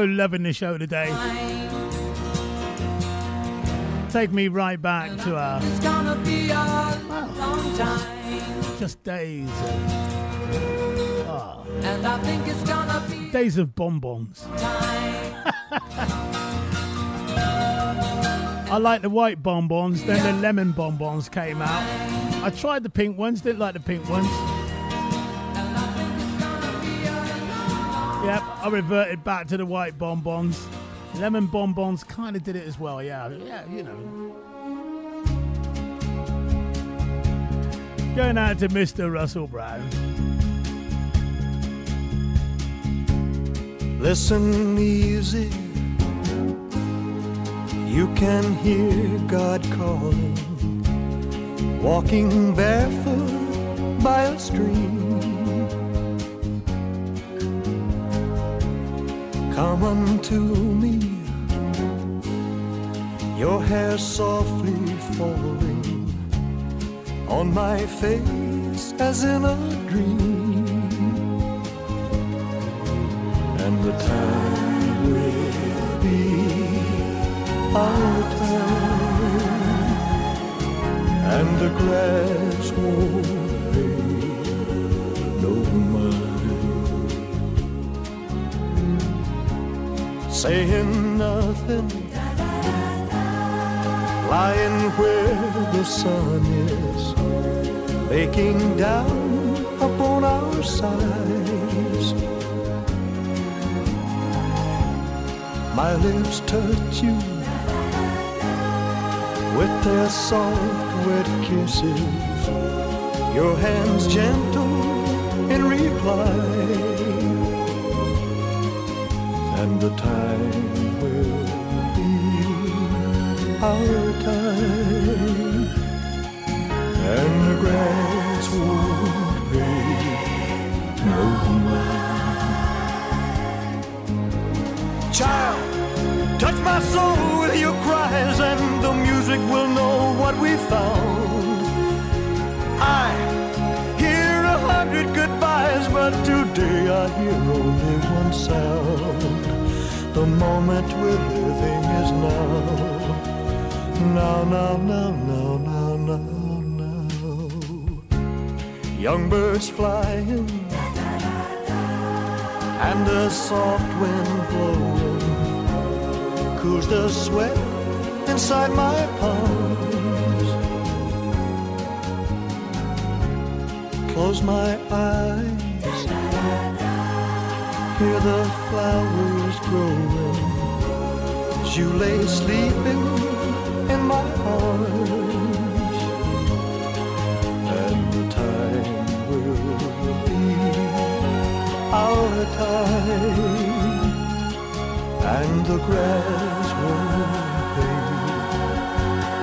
so loving the show today. Take me right back to uh, It's gonna be a long time. just days of, And I think it's gonna be days of bonbons. I like the white bonbons, then the lemon bonbons came out. I tried the pink ones, didn't like the pink ones. I reverted back to the white bonbons. Lemon bonbons kind of did it as well, yeah. Yeah, you know. Going out to Mr. Russell Brown. Listen easy. You can hear God calling, walking barefoot by a stream. Come unto me, your hair softly falling on my face as in a dream. And the time will be our time, and the grass won't pay no mind, saying nothing, lying where the sun is, baking down upon our sides. My lips touch you with their soft, wet kisses. Your hands gentle in reply, and the time our time, and the grass won't pay no more. Child, touch my soul with your cries, and the music will know what we found. I hear a hundred goodbyes, but today I hear only one sound. The moment we're living is now. Now, now, now, now, now, now, now. Young birds flying and a soft wind blowing cools the sweat inside my palms. Close my eyes, hear the flowers growing you lay sleeping in my arms, and the time will be our time, and the grass won't pay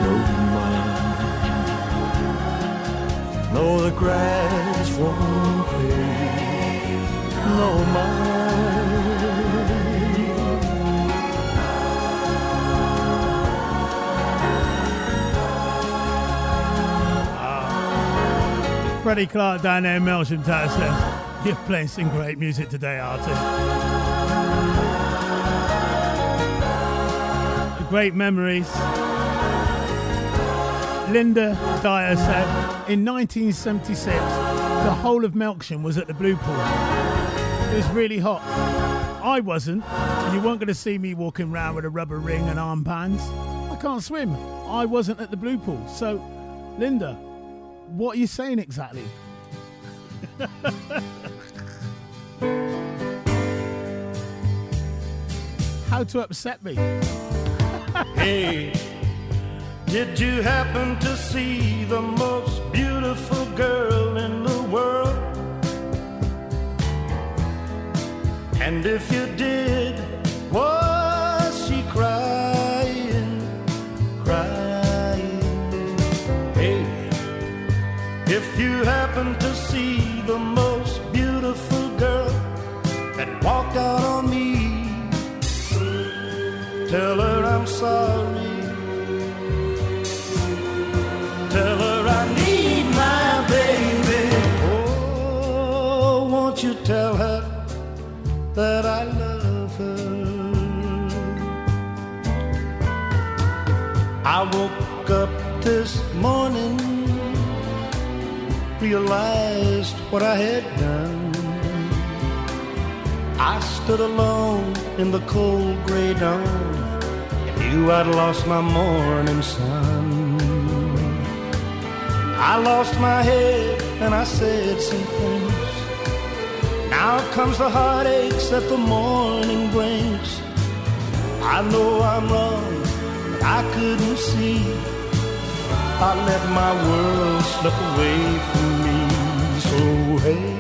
no mind. No, the grass won't pay no mind. Freddie Clark down there in Melksham Tower says, You're playing some great music today, Artie. Great memories. Linda Dyer said, In 1976, the whole of Melksham was at the Blue Pool. It was really hot. I wasn't. You weren't going to see me walking around with a rubber ring and armbands. I can't swim. I wasn't at the Blue Pool. So, Linda, what are you saying exactly? How to upset me? Hey, did you happen to see the most beautiful girl in the world? And if you did, was you happen to see the most beautiful girl that walked out on me, tell her I'm sorry. Tell her I need my baby. Oh, won't you tell her that I love her? I woke up this morning, realized what I had done. I stood alone in the cold gray dawn and knew I'd lost my morning sun. I lost my head and I said some things. Now comes the heartaches that the morning brings. I know I'm wrong, but I couldn't see. I let my world slip away from me. So hey.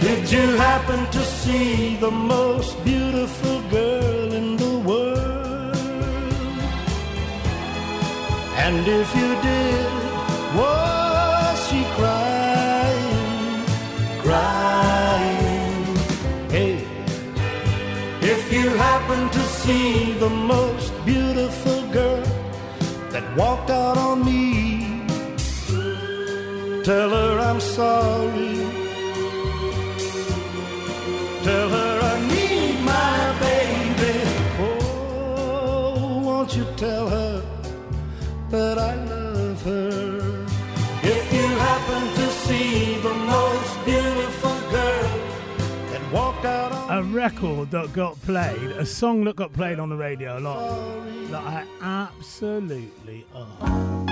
Did you happen to see the most beautiful girl in the world? And if you did, was she crying, crying? Hey, if you happen to see the most that walked out on me, tell her I'm sorry. Tell her I need my baby. Oh, won't you tell her that I love her? If you happen to record that got played, a song that got played on the radio a lot, that I absolutely oh.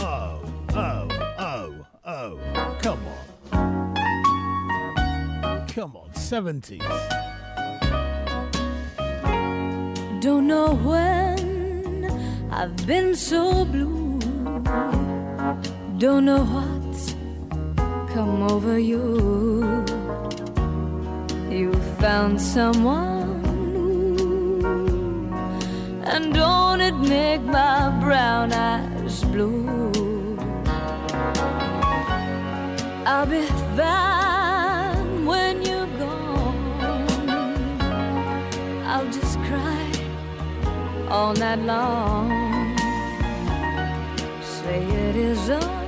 Oh, oh, oh, oh. Come on. Come on, 70s. Don't know when I've been so blue. Don't know what's come over you. You found someone and don't it make my brown eyes blue? I'll be fine when you're gone. I'll just cry all night long. Say it is untrue.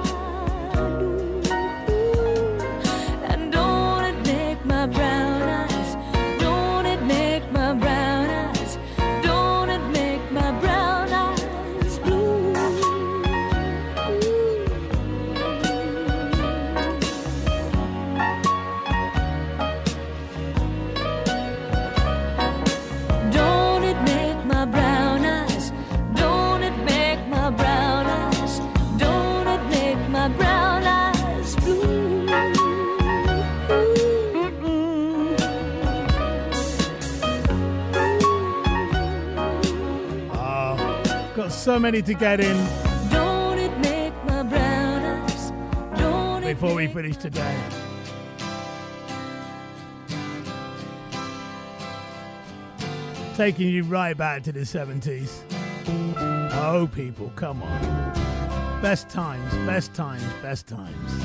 So many to get in. Before we finish today. Taking you right back to the 70s. Oh, people, come on. Best times, best times, best times.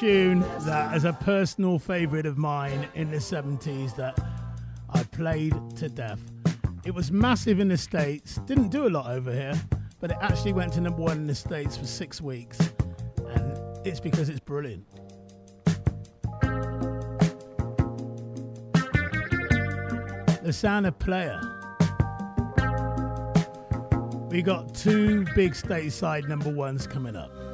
tune that is a personal favourite of mine in the 70s that I played to death. It was massive in the States, didn't do a lot over here, but it actually went to number one in the States for six weeks, and it's because it's brilliant. The sound of player. We got two big stateside number ones coming up.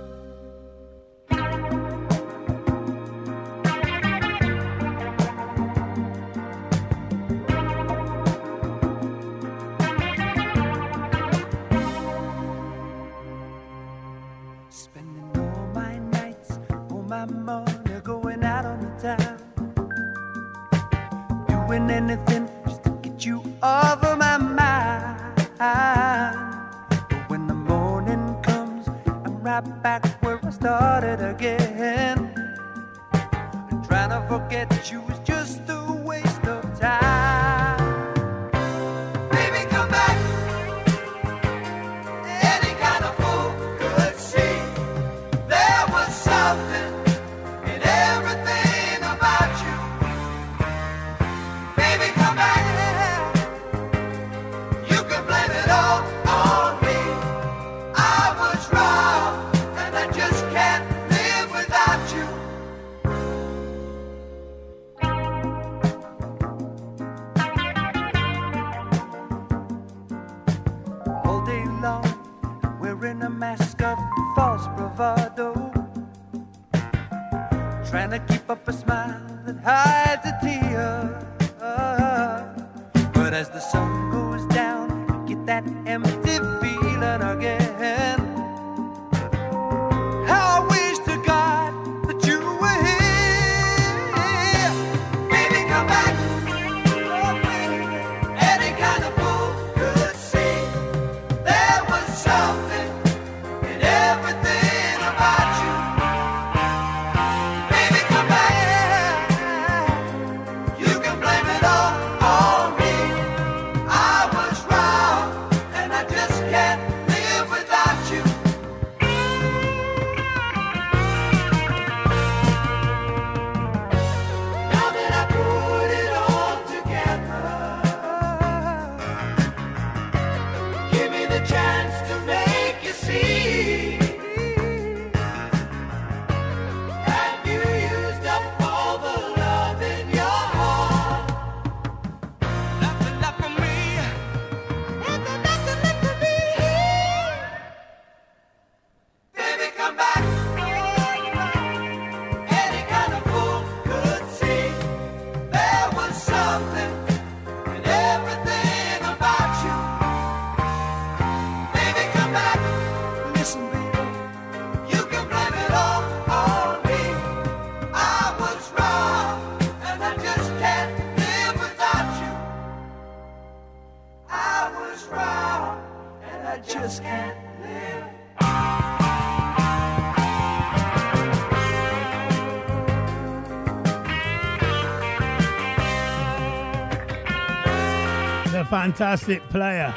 Fantastic player.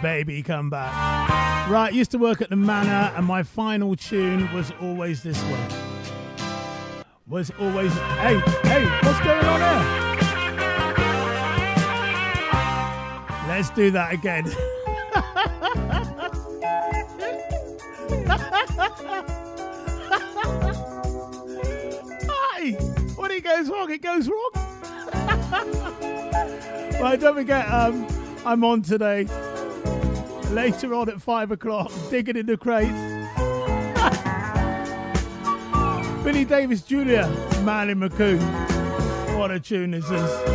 Baby, come back. Right, used to work at the manor, and my final tune was always this one. Was always. Hey, hey, what's going on here? Let's do that again. Uh, don't forget, um, I'm on today. Later on at five o'clock, digging in the crates. Billy Davis Jr., Marilyn McCoo. What a tune this is.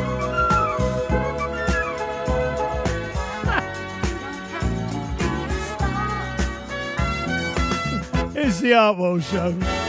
It's the Art World Show.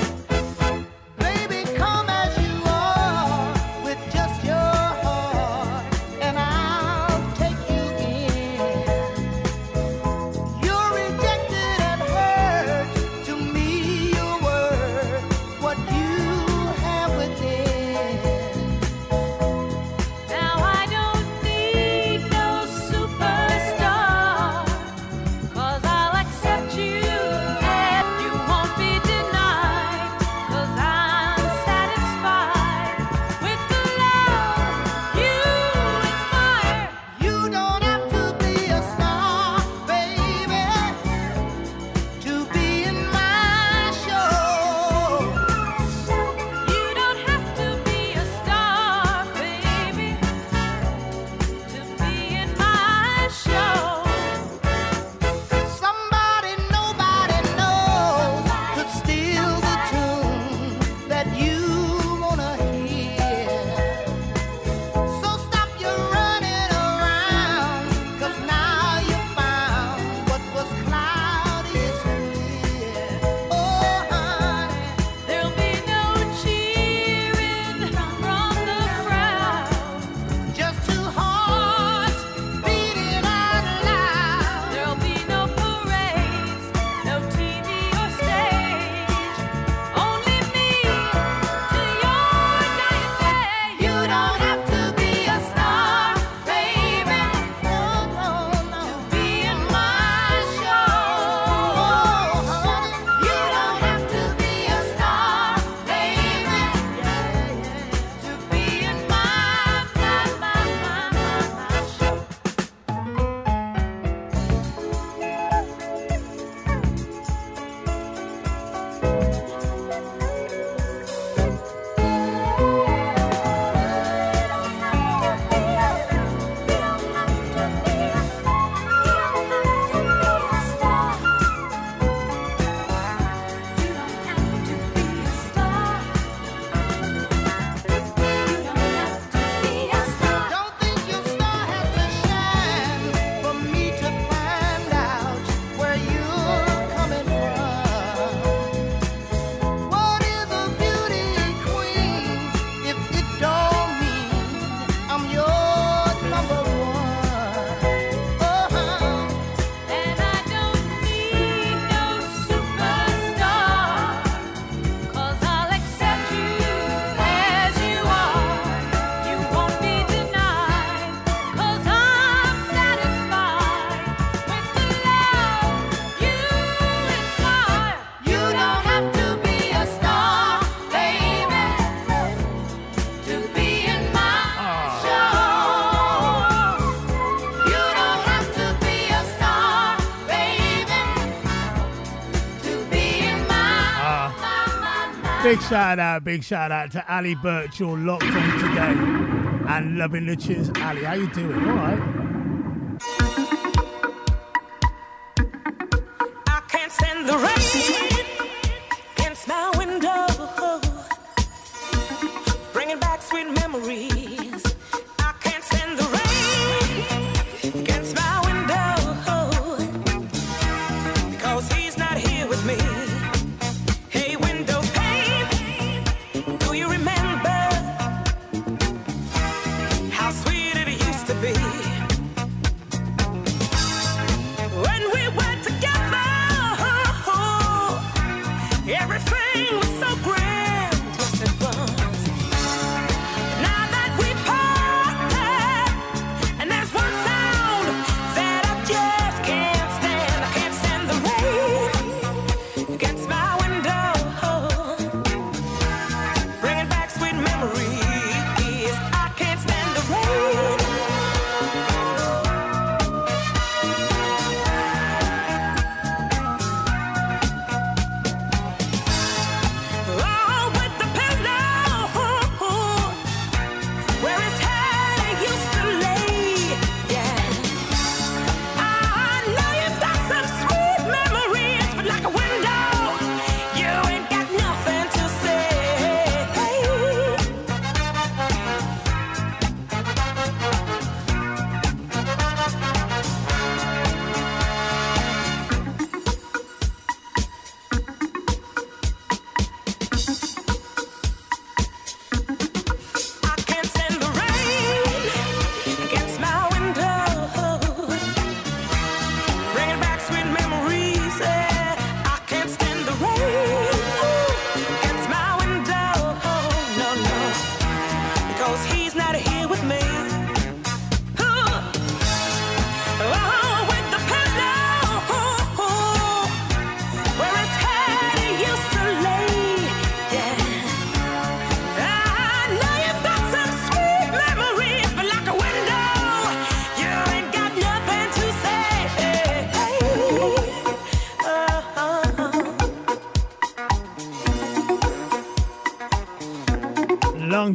shout out, big shout out to Ali Birch. You're locked on today and loving the tunes. Ali, how you doing? All right.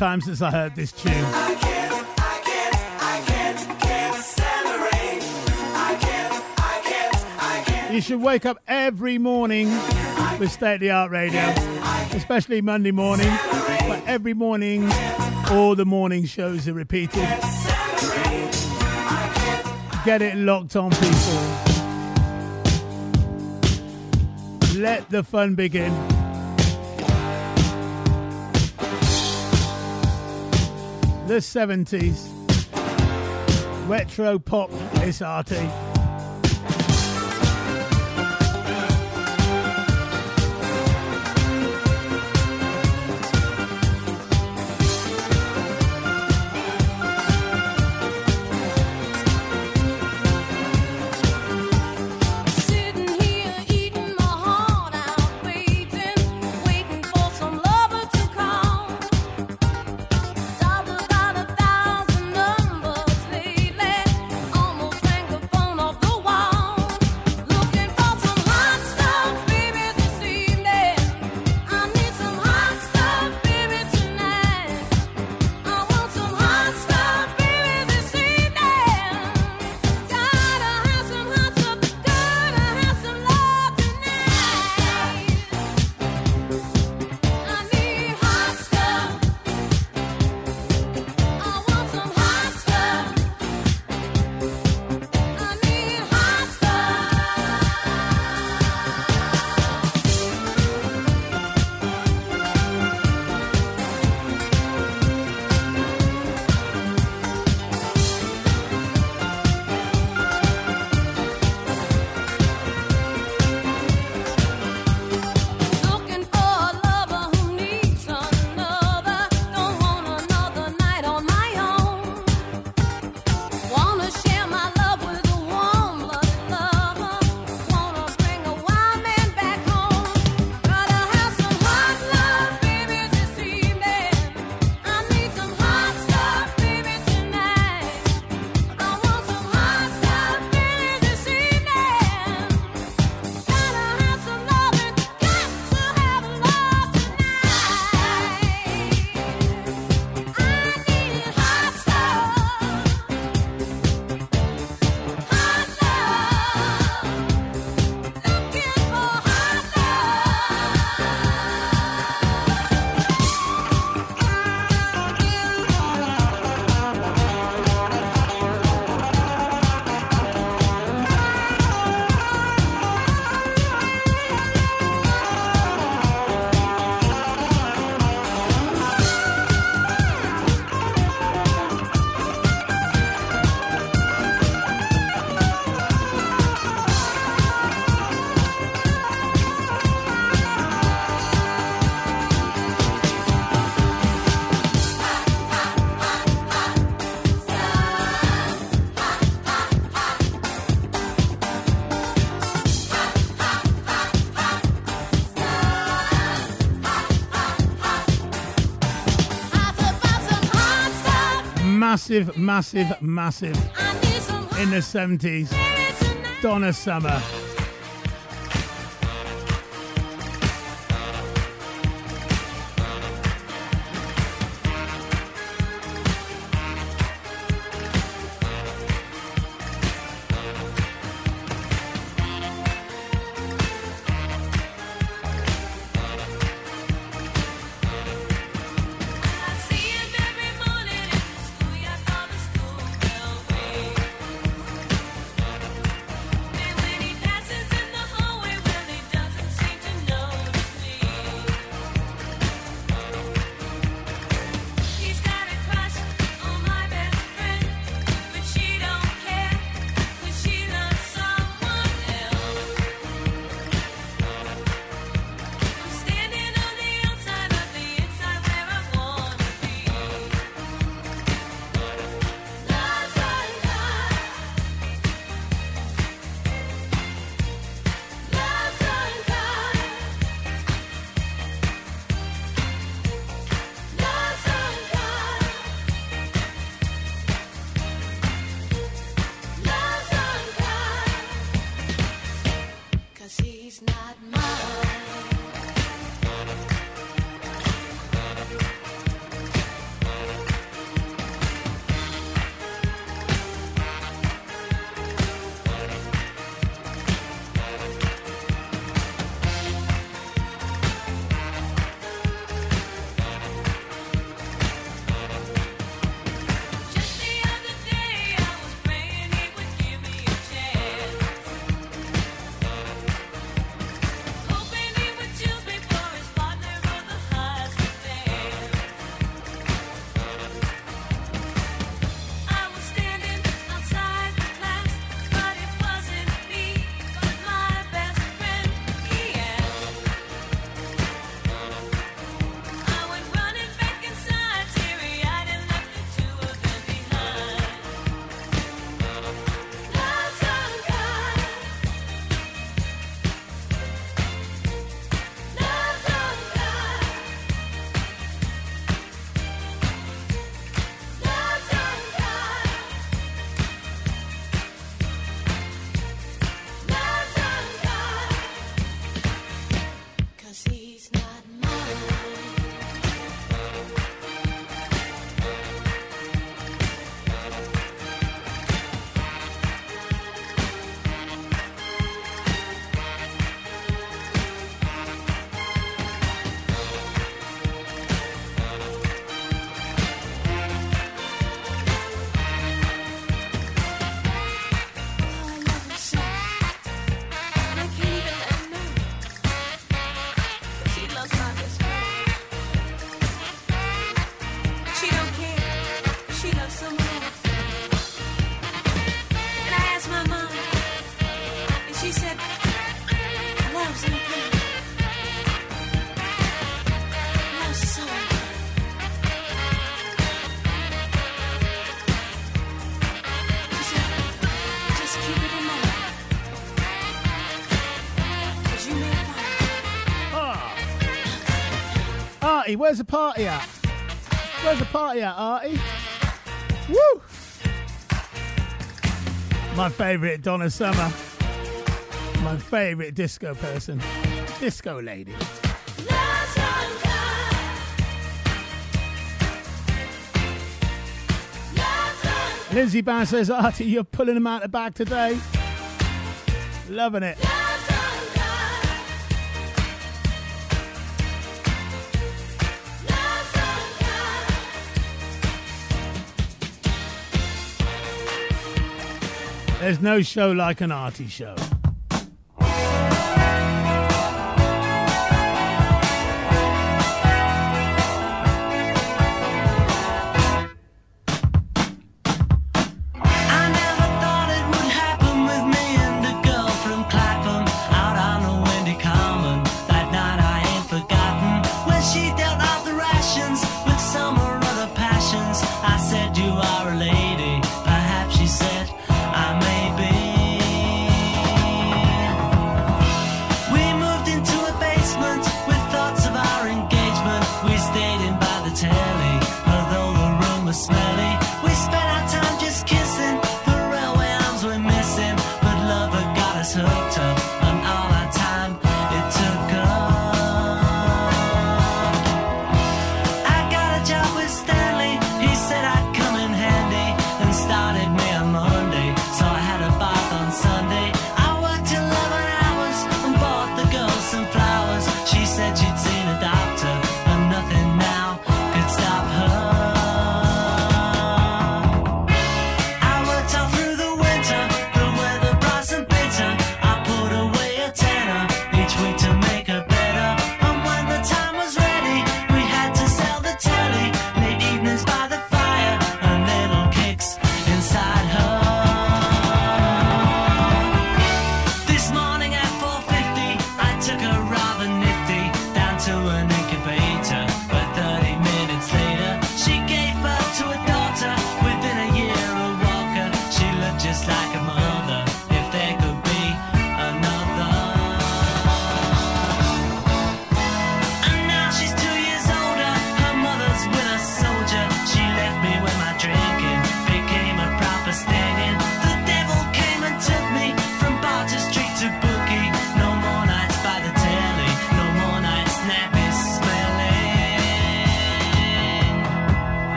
time since I heard this tune. I can't, I can't, I can't, can't you should wake up every morning with state of the art radio, especially Monday morning. But every morning, all the morning shows are repeated. Get it locked on, people. Let the fun begin. the 70s. Retro pop is arty. Massive, massive, massive in the 70s. Donna Summer. Where's the party at? Where's the party at, Artie? Woo! My favourite Donna Summer. My favourite disco person. Disco lady. Lindsay Band says, Artie, you're pulling them out the bag today. Loving it. There's no show like an Artie show.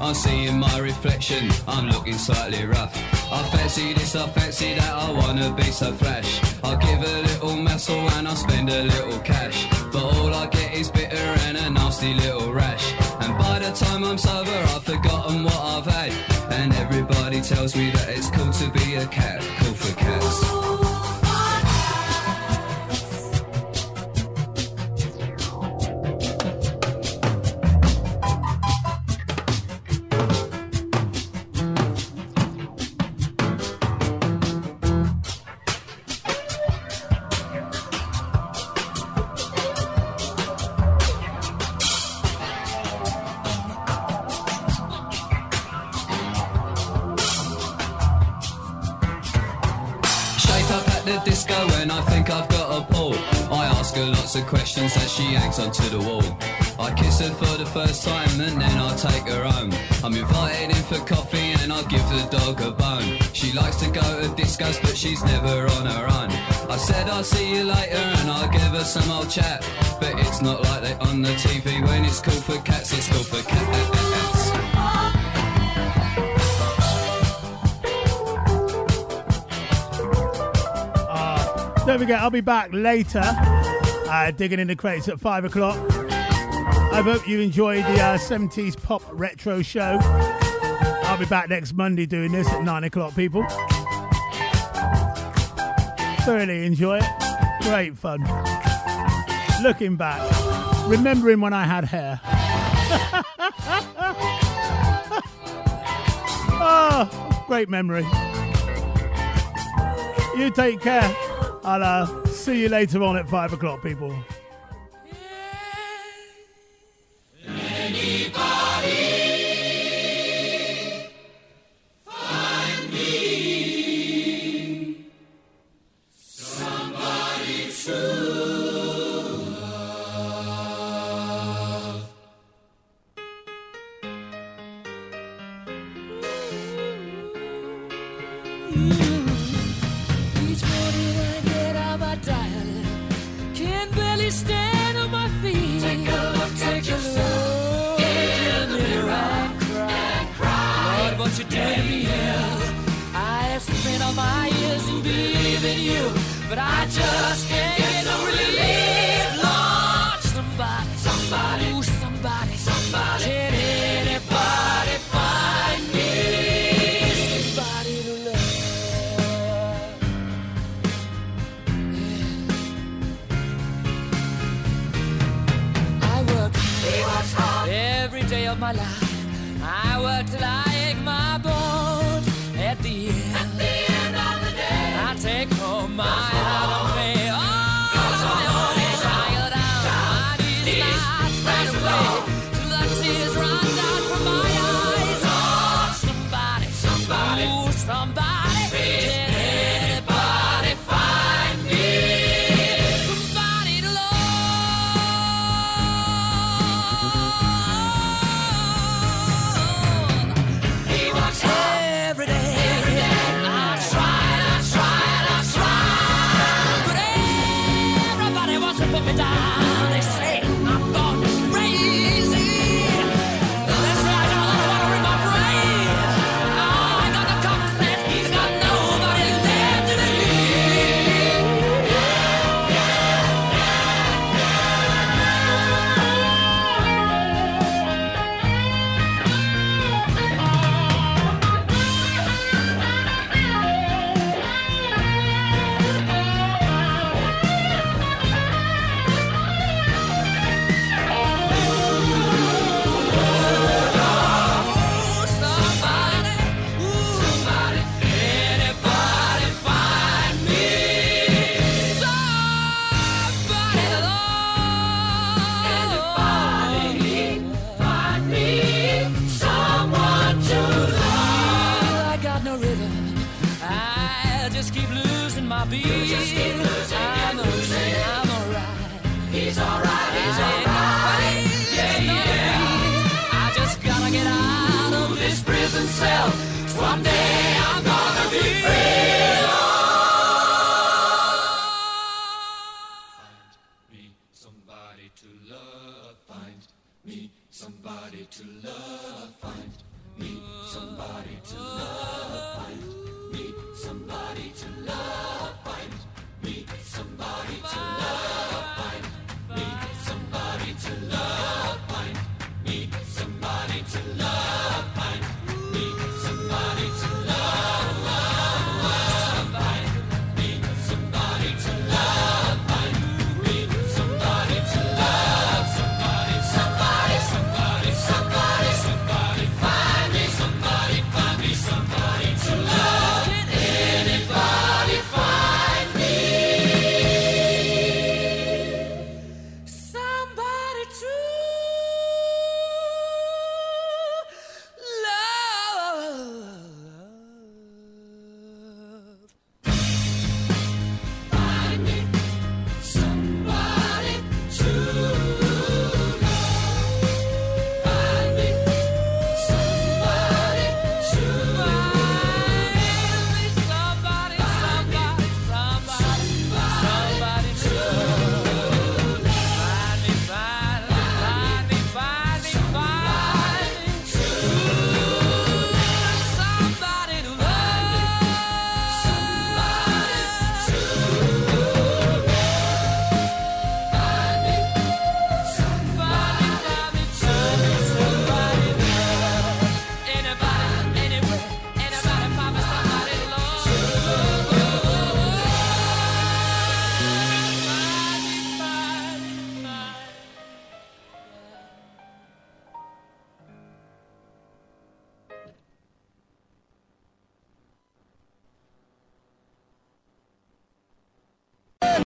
I'm seeing my reflection, I'm looking slightly rough. I fancy this, I fancy that, I wanna be so flash. I'll give a little muscle and I'll spend a little cash. But all I get is bitter and a nasty little rash. And by the time I'm sober, I've forgotten what I've had. And everybody tells me that it's cool to be a cat, cool for cats. Onto the wall. I kiss her for the first time and then I take her home. I'm invited in for coffee and I give the dog a bone. She likes to go to discos but she's never on her own. I said I'll see you later and I'll give her some old chat. But it's not like they on the TV when it's cool for cats, it's cool for cats. Ah, Don't forget, I'll be back later, uh, digging in the crates at 5 o'clock. I hope you enjoyed the uh, 70s pop retro show. I'll be back next Monday doing this at 9 o'clock, people. Thoroughly enjoy it. Great fun. Looking back, remembering when I had hair. oh, great memory. You take care. I'll uh, see you later on at five o'clock, people.